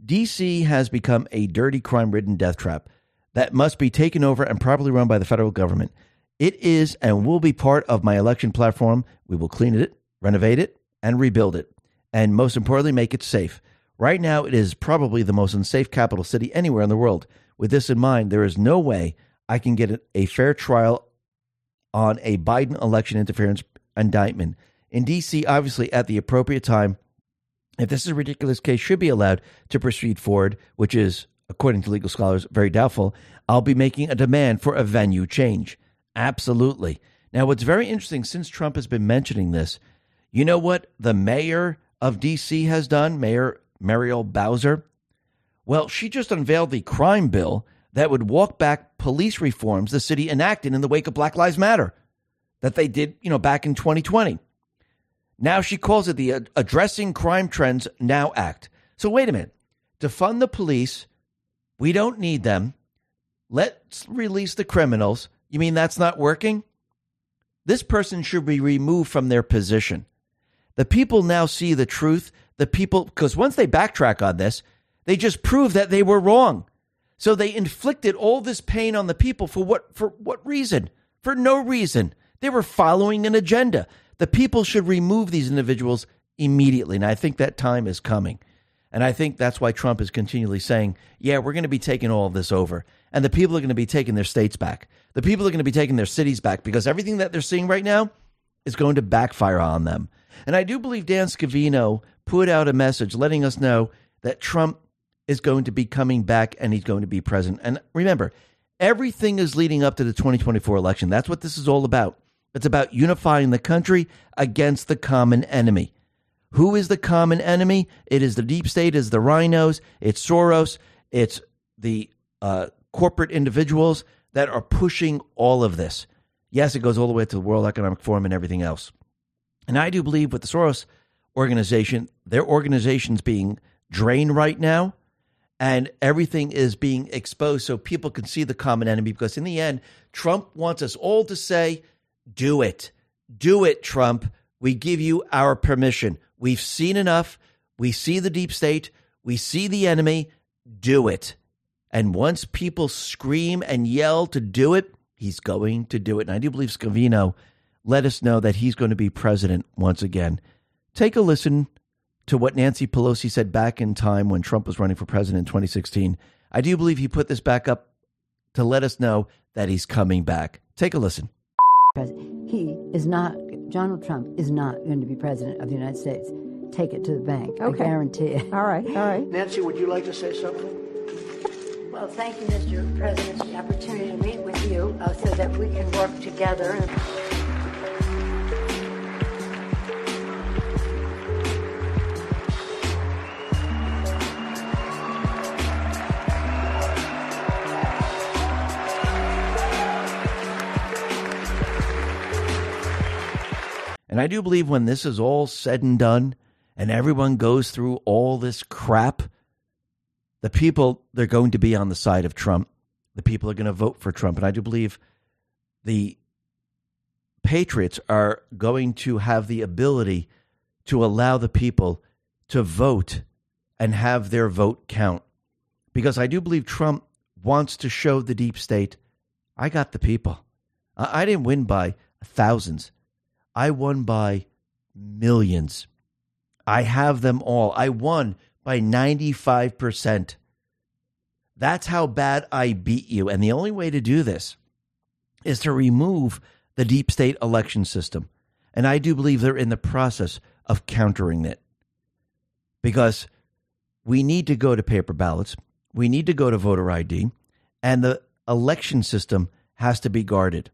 [SPEAKER 1] DC has become a dirty, crime ridden death trap that must be taken over and properly run by the federal government. It is and will be part of my election platform. We will clean it, renovate it, and rebuild it. And most importantly, make it safe. Right now, it is probably the most unsafe capital city anywhere in the world. With this in mind, there is no way I can get a fair trial on a Biden election interference indictment. In D.C., obviously, at the appropriate time, if this is a ridiculous case, should be allowed to proceed forward, which is, according to legal scholars, very doubtful. I'll be making a demand for a venue change. Absolutely. Now, what's very interesting since Trump has been mentioning this, you know what the mayor of D.C. has done, Mayor Muriel Bowser? Well, she just unveiled the crime bill that would walk back police reforms the city enacted in the wake of Black Lives Matter that they did, you know, back in 2020. Now she calls it the Addressing Crime Trends Now Act. So wait a minute. To fund the police, we don't need them. Let's release the criminals. You mean that's not working? This person should be removed from their position. The people now see the truth. The people, because once they backtrack on this, they just prove that they were wrong. So they inflicted all this pain on the people for what for what reason? For no reason. They were following an agenda. The people should remove these individuals immediately. And I think that time is coming. And I think that's why Trump is continually saying, yeah, we're going to be taking all of this over. And the people are going to be taking their states back. The people are going to be taking their cities back because everything that they're seeing right now is going to backfire on them. And I do believe Dan Scavino put out a message letting us know that Trump is going to be coming back and he's going to be present. And remember, everything is leading up to the 2024 election. That's what this is all about. It's about unifying the country against the common enemy. Who is the common enemy? It is the deep state, it is the RINOs, it's Soros, it's the uh, corporate individuals that are pushing all of this. Yes, it goes all the way to the World Economic Forum and everything else. And I do believe with the Soros organization, their organization's being drained right now and everything is being exposed so people can see the common enemy because in the end Trump wants us all to say do it do it Trump we give you our permission we've seen enough We see the deep state, we see the enemy, do it. And once people scream and yell to do it, he's going to do it. And I do believe Scavino let us know that he's going to be president once again. Take a listen to what Nancy Pelosi said back in time when Trump was running for president in 2016. I do believe he put this back up to let us know that he's coming back. Take a listen.
[SPEAKER 2] He is not, Donald Trump is not going to be president of the United States. Take it to the bank. Okay. I guarantee it.
[SPEAKER 3] All right, all right.
[SPEAKER 4] Nancy, would you like to say something?
[SPEAKER 2] Well, thank you, Mr. President, for the opportunity to meet with you uh, so that we can work together.
[SPEAKER 1] And I do believe when this is all said and done and everyone goes through all this crap, the people, they're going to be on the side of Trump. The people are going to vote for Trump. And I do believe the patriots are going to have the ability to allow the people to vote and have their vote count. Because I do believe Trump wants to show the deep state I got the people. I, didn't win by thousands. I won by millions. I have them all. I won by 95%. That's how bad I beat you. And the only way to do this is to remove the deep state election system. And I do believe they're in the process of countering it because we need to go to paper ballots, we need to go to voter ID, and the election system has to be guarded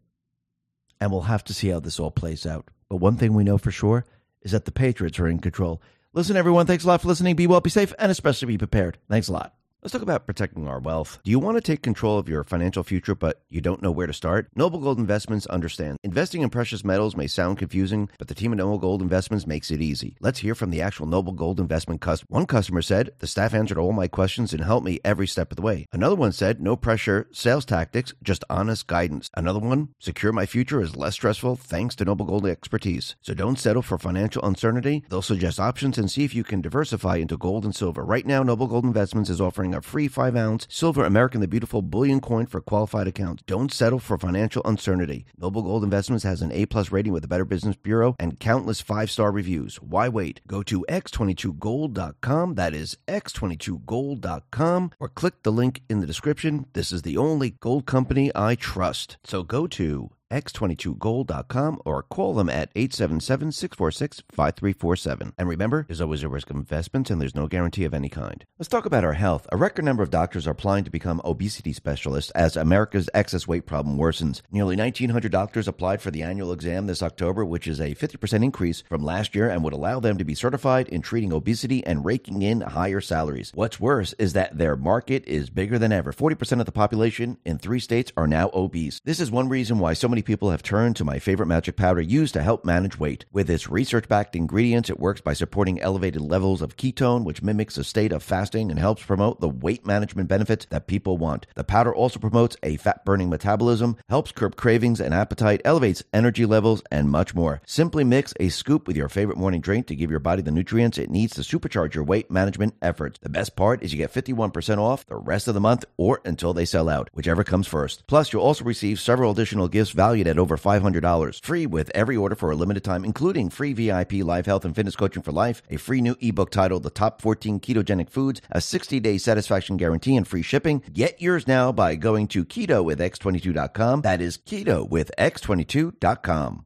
[SPEAKER 1] and we'll have to see how this all plays out. But one thing we know for sure is that the Patriots are in control. Listen, everyone, thanks a lot for listening. Be well, be safe, and especially be prepared. Thanks a lot. Let's talk about protecting our wealth. Do you want to take control of your financial future, but you don't know where to start? Noble Gold Investments understands. Investing in precious metals may sound confusing, but the team at Noble Gold Investments makes it easy. Let's hear from the actual Noble Gold Investment customer. One customer said, The staff answered all my questions and helped me every step of the way. Another one said, No pressure, sales tactics, just honest guidance. Another one, Secure my future is less stressful thanks to Noble Gold expertise. So don't settle for financial uncertainty. They'll suggest options and see if you can diversify into gold and silver. Right now, Noble Gold Investments is offering a free 5 ounce silver American the Beautiful bullion coin for qualified accounts. Don't settle for financial uncertainty. Noble Gold Investments has an A plus rating with the Better Business Bureau and countless five star reviews. Why wait? Go to x22gold.com. That is x22gold.com or click the link in the description. This is the only gold company I trust. So go to x22gold.com or call them at 877-646-5347. And remember, there's always a risk of investments and there's no guarantee of any kind. Let's talk about our health. A record number of doctors are applying to become obesity specialists as America's excess weight problem worsens. Nearly 1,900 doctors applied for the annual exam this October, which is a 50% increase from last year and would allow them to be certified in treating obesity and raking in higher salaries. What's worse is that their market is bigger than ever. 40% of the population in three states are now obese. This is one reason why so many people have turned to my favorite magic powder used to help manage weight. With its research backed ingredients, it works by supporting elevated levels of ketone, which mimics a state of fasting and helps promote the weight management benefits that people want. The powder also promotes a fat burning metabolism, helps curb cravings and appetite, elevates energy levels, and much more. Simply mix a scoop with your favorite morning drink to give your body the nutrients it needs to supercharge your weight management efforts. The best part is you get 51% off the rest of the month or until they sell out, whichever comes first. Plus, you'll also receive several additional gifts valued at over $500. Free with every order for a limited time, including free VIP live health and fitness coaching for life, a free new ebook titled The Top 14 Ketogenic Foods, a 60 day satisfaction guarantee, and free shipping. Get yours now by going to keto with x22.com. That is keto with x22.com.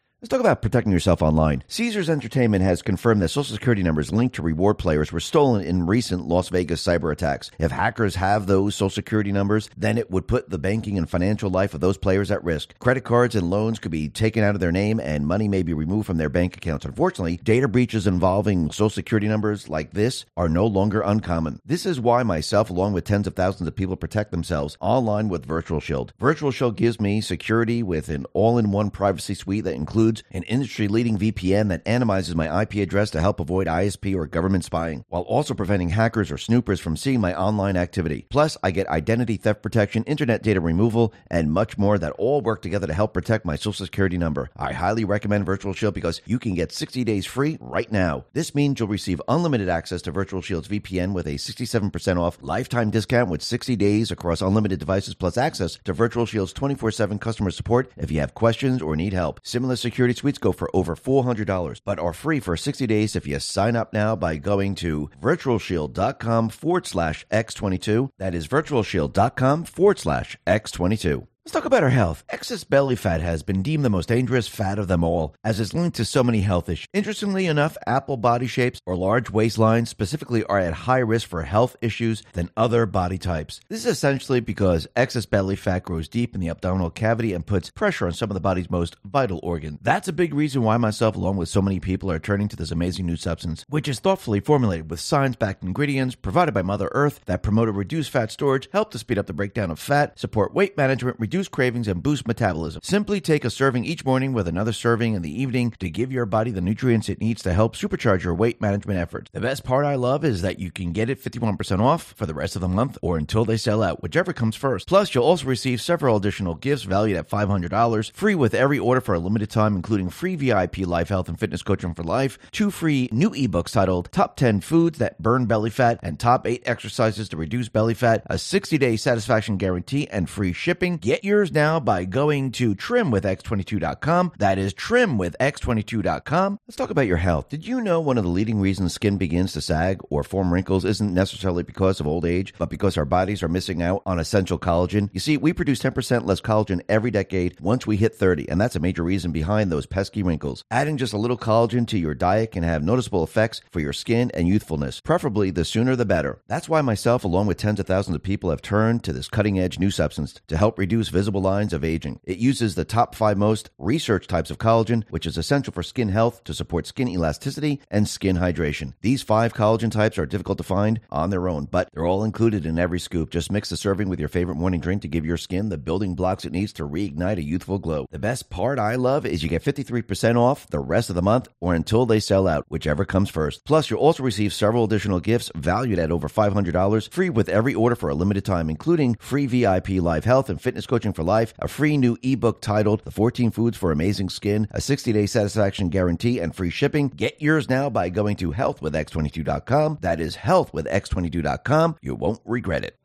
[SPEAKER 1] Let's talk about protecting yourself online. Caesars Entertainment has confirmed that social security numbers linked to reward players were stolen in recent Las Vegas cyber attacks. If hackers have those social security numbers, then it would put the banking and financial life of those players at risk. Credit cards and loans could be taken out of their name and money may be removed from their bank accounts. Unfortunately, data breaches involving social security numbers like this are no longer uncommon. This is why myself, along with tens of thousands of people, protect themselves online with Virtual Shield. Virtual Shield gives me security with an all in one privacy suite that includes includes an industry leading VPN that anonymizes my IP address to help avoid ISP or government spying, while also preventing hackers or snoopers from seeing my online activity. Plus, I get identity theft protection, internet data removal, and much more that all work together to help protect my social security number. I highly recommend Virtual Shield because you can get 60 days free right now. This means you'll receive unlimited access to Virtual Shield's VPN with a 67% off lifetime discount with 60 days across unlimited devices plus access to Virtual Shield's 24 7 customer support if you have questions or need help. Similar security suites go for over $400, but are free for 60 days if you sign up now by going to virtualshield.com forward slash X22. That is virtualshield.com forward slash X22. Let's talk about our health. Excess belly fat has been deemed the most dangerous fat of them all, as it's linked to so many health issues. Interestingly enough, apple body shapes or large waistlines specifically are at higher risk for health issues than other body types. This is essentially because excess belly fat grows deep in the abdominal cavity and puts pressure on some of the body's most vital organs. That's a big reason why myself, along with so many people, are turning to this amazing new substance, which is thoughtfully formulated with science backed ingredients provided by Mother Earth that promote a reduced fat storage, help to speed up the breakdown of fat, support weight management, reduce cravings, and boost metabolism. Simply take a serving each morning with another serving in the evening to give your body the nutrients it needs to help supercharge your weight management efforts. The best part I love is that you can get it 51% off for the rest of the month or until they sell out, whichever comes first. Plus, you'll also receive several additional gifts valued at $500, free with every order for a limited time, including free VIP life health and fitness coaching for life, two free new ebooks titled Top 10 Foods That Burn Belly Fat and Top 8 Exercises to Reduce Belly Fat, a 60 day satisfaction guarantee, and free shipping. Get yours now now by going to trimwithx22.com. That is trimwithx22.com. Let's talk about your health. Did you know one of the leading reasons skin begins to sag or form wrinkles isn't necessarily because of old age, but because our bodies are missing out on essential collagen? You see, we produce 10% less collagen every decade once we hit 30, and that's a major reason behind those pesky wrinkles. Adding just a little collagen to your diet can have noticeable effects for your skin and youthfulness, preferably the sooner the better. That's why myself, along with tens of thousands of people, have turned to this cutting edge new substance to help reduce visible lines of aging. It uses the top five most research types of collagen, which is essential for skin health to support skin elasticity and skin hydration. These five collagen types are difficult to find on their own, but they're all included in every scoop. Just mix the serving with your favorite morning drink to give your skin the building blocks it needs to reignite a youthful glow. The best part I love is you get 53% off the rest of the month or until they sell out, whichever comes first. Plus, you'll also receive several additional gifts valued at over $500 free with every order for a limited time, including free VIP live health and fitness coaching for life, a free new ebook titled The 14 Foods for Amazing Skin, a 60 day satisfaction guarantee, and free shipping. Get yours now by going to healthwithx22.com. That is healthwithx22.com. You won't regret it.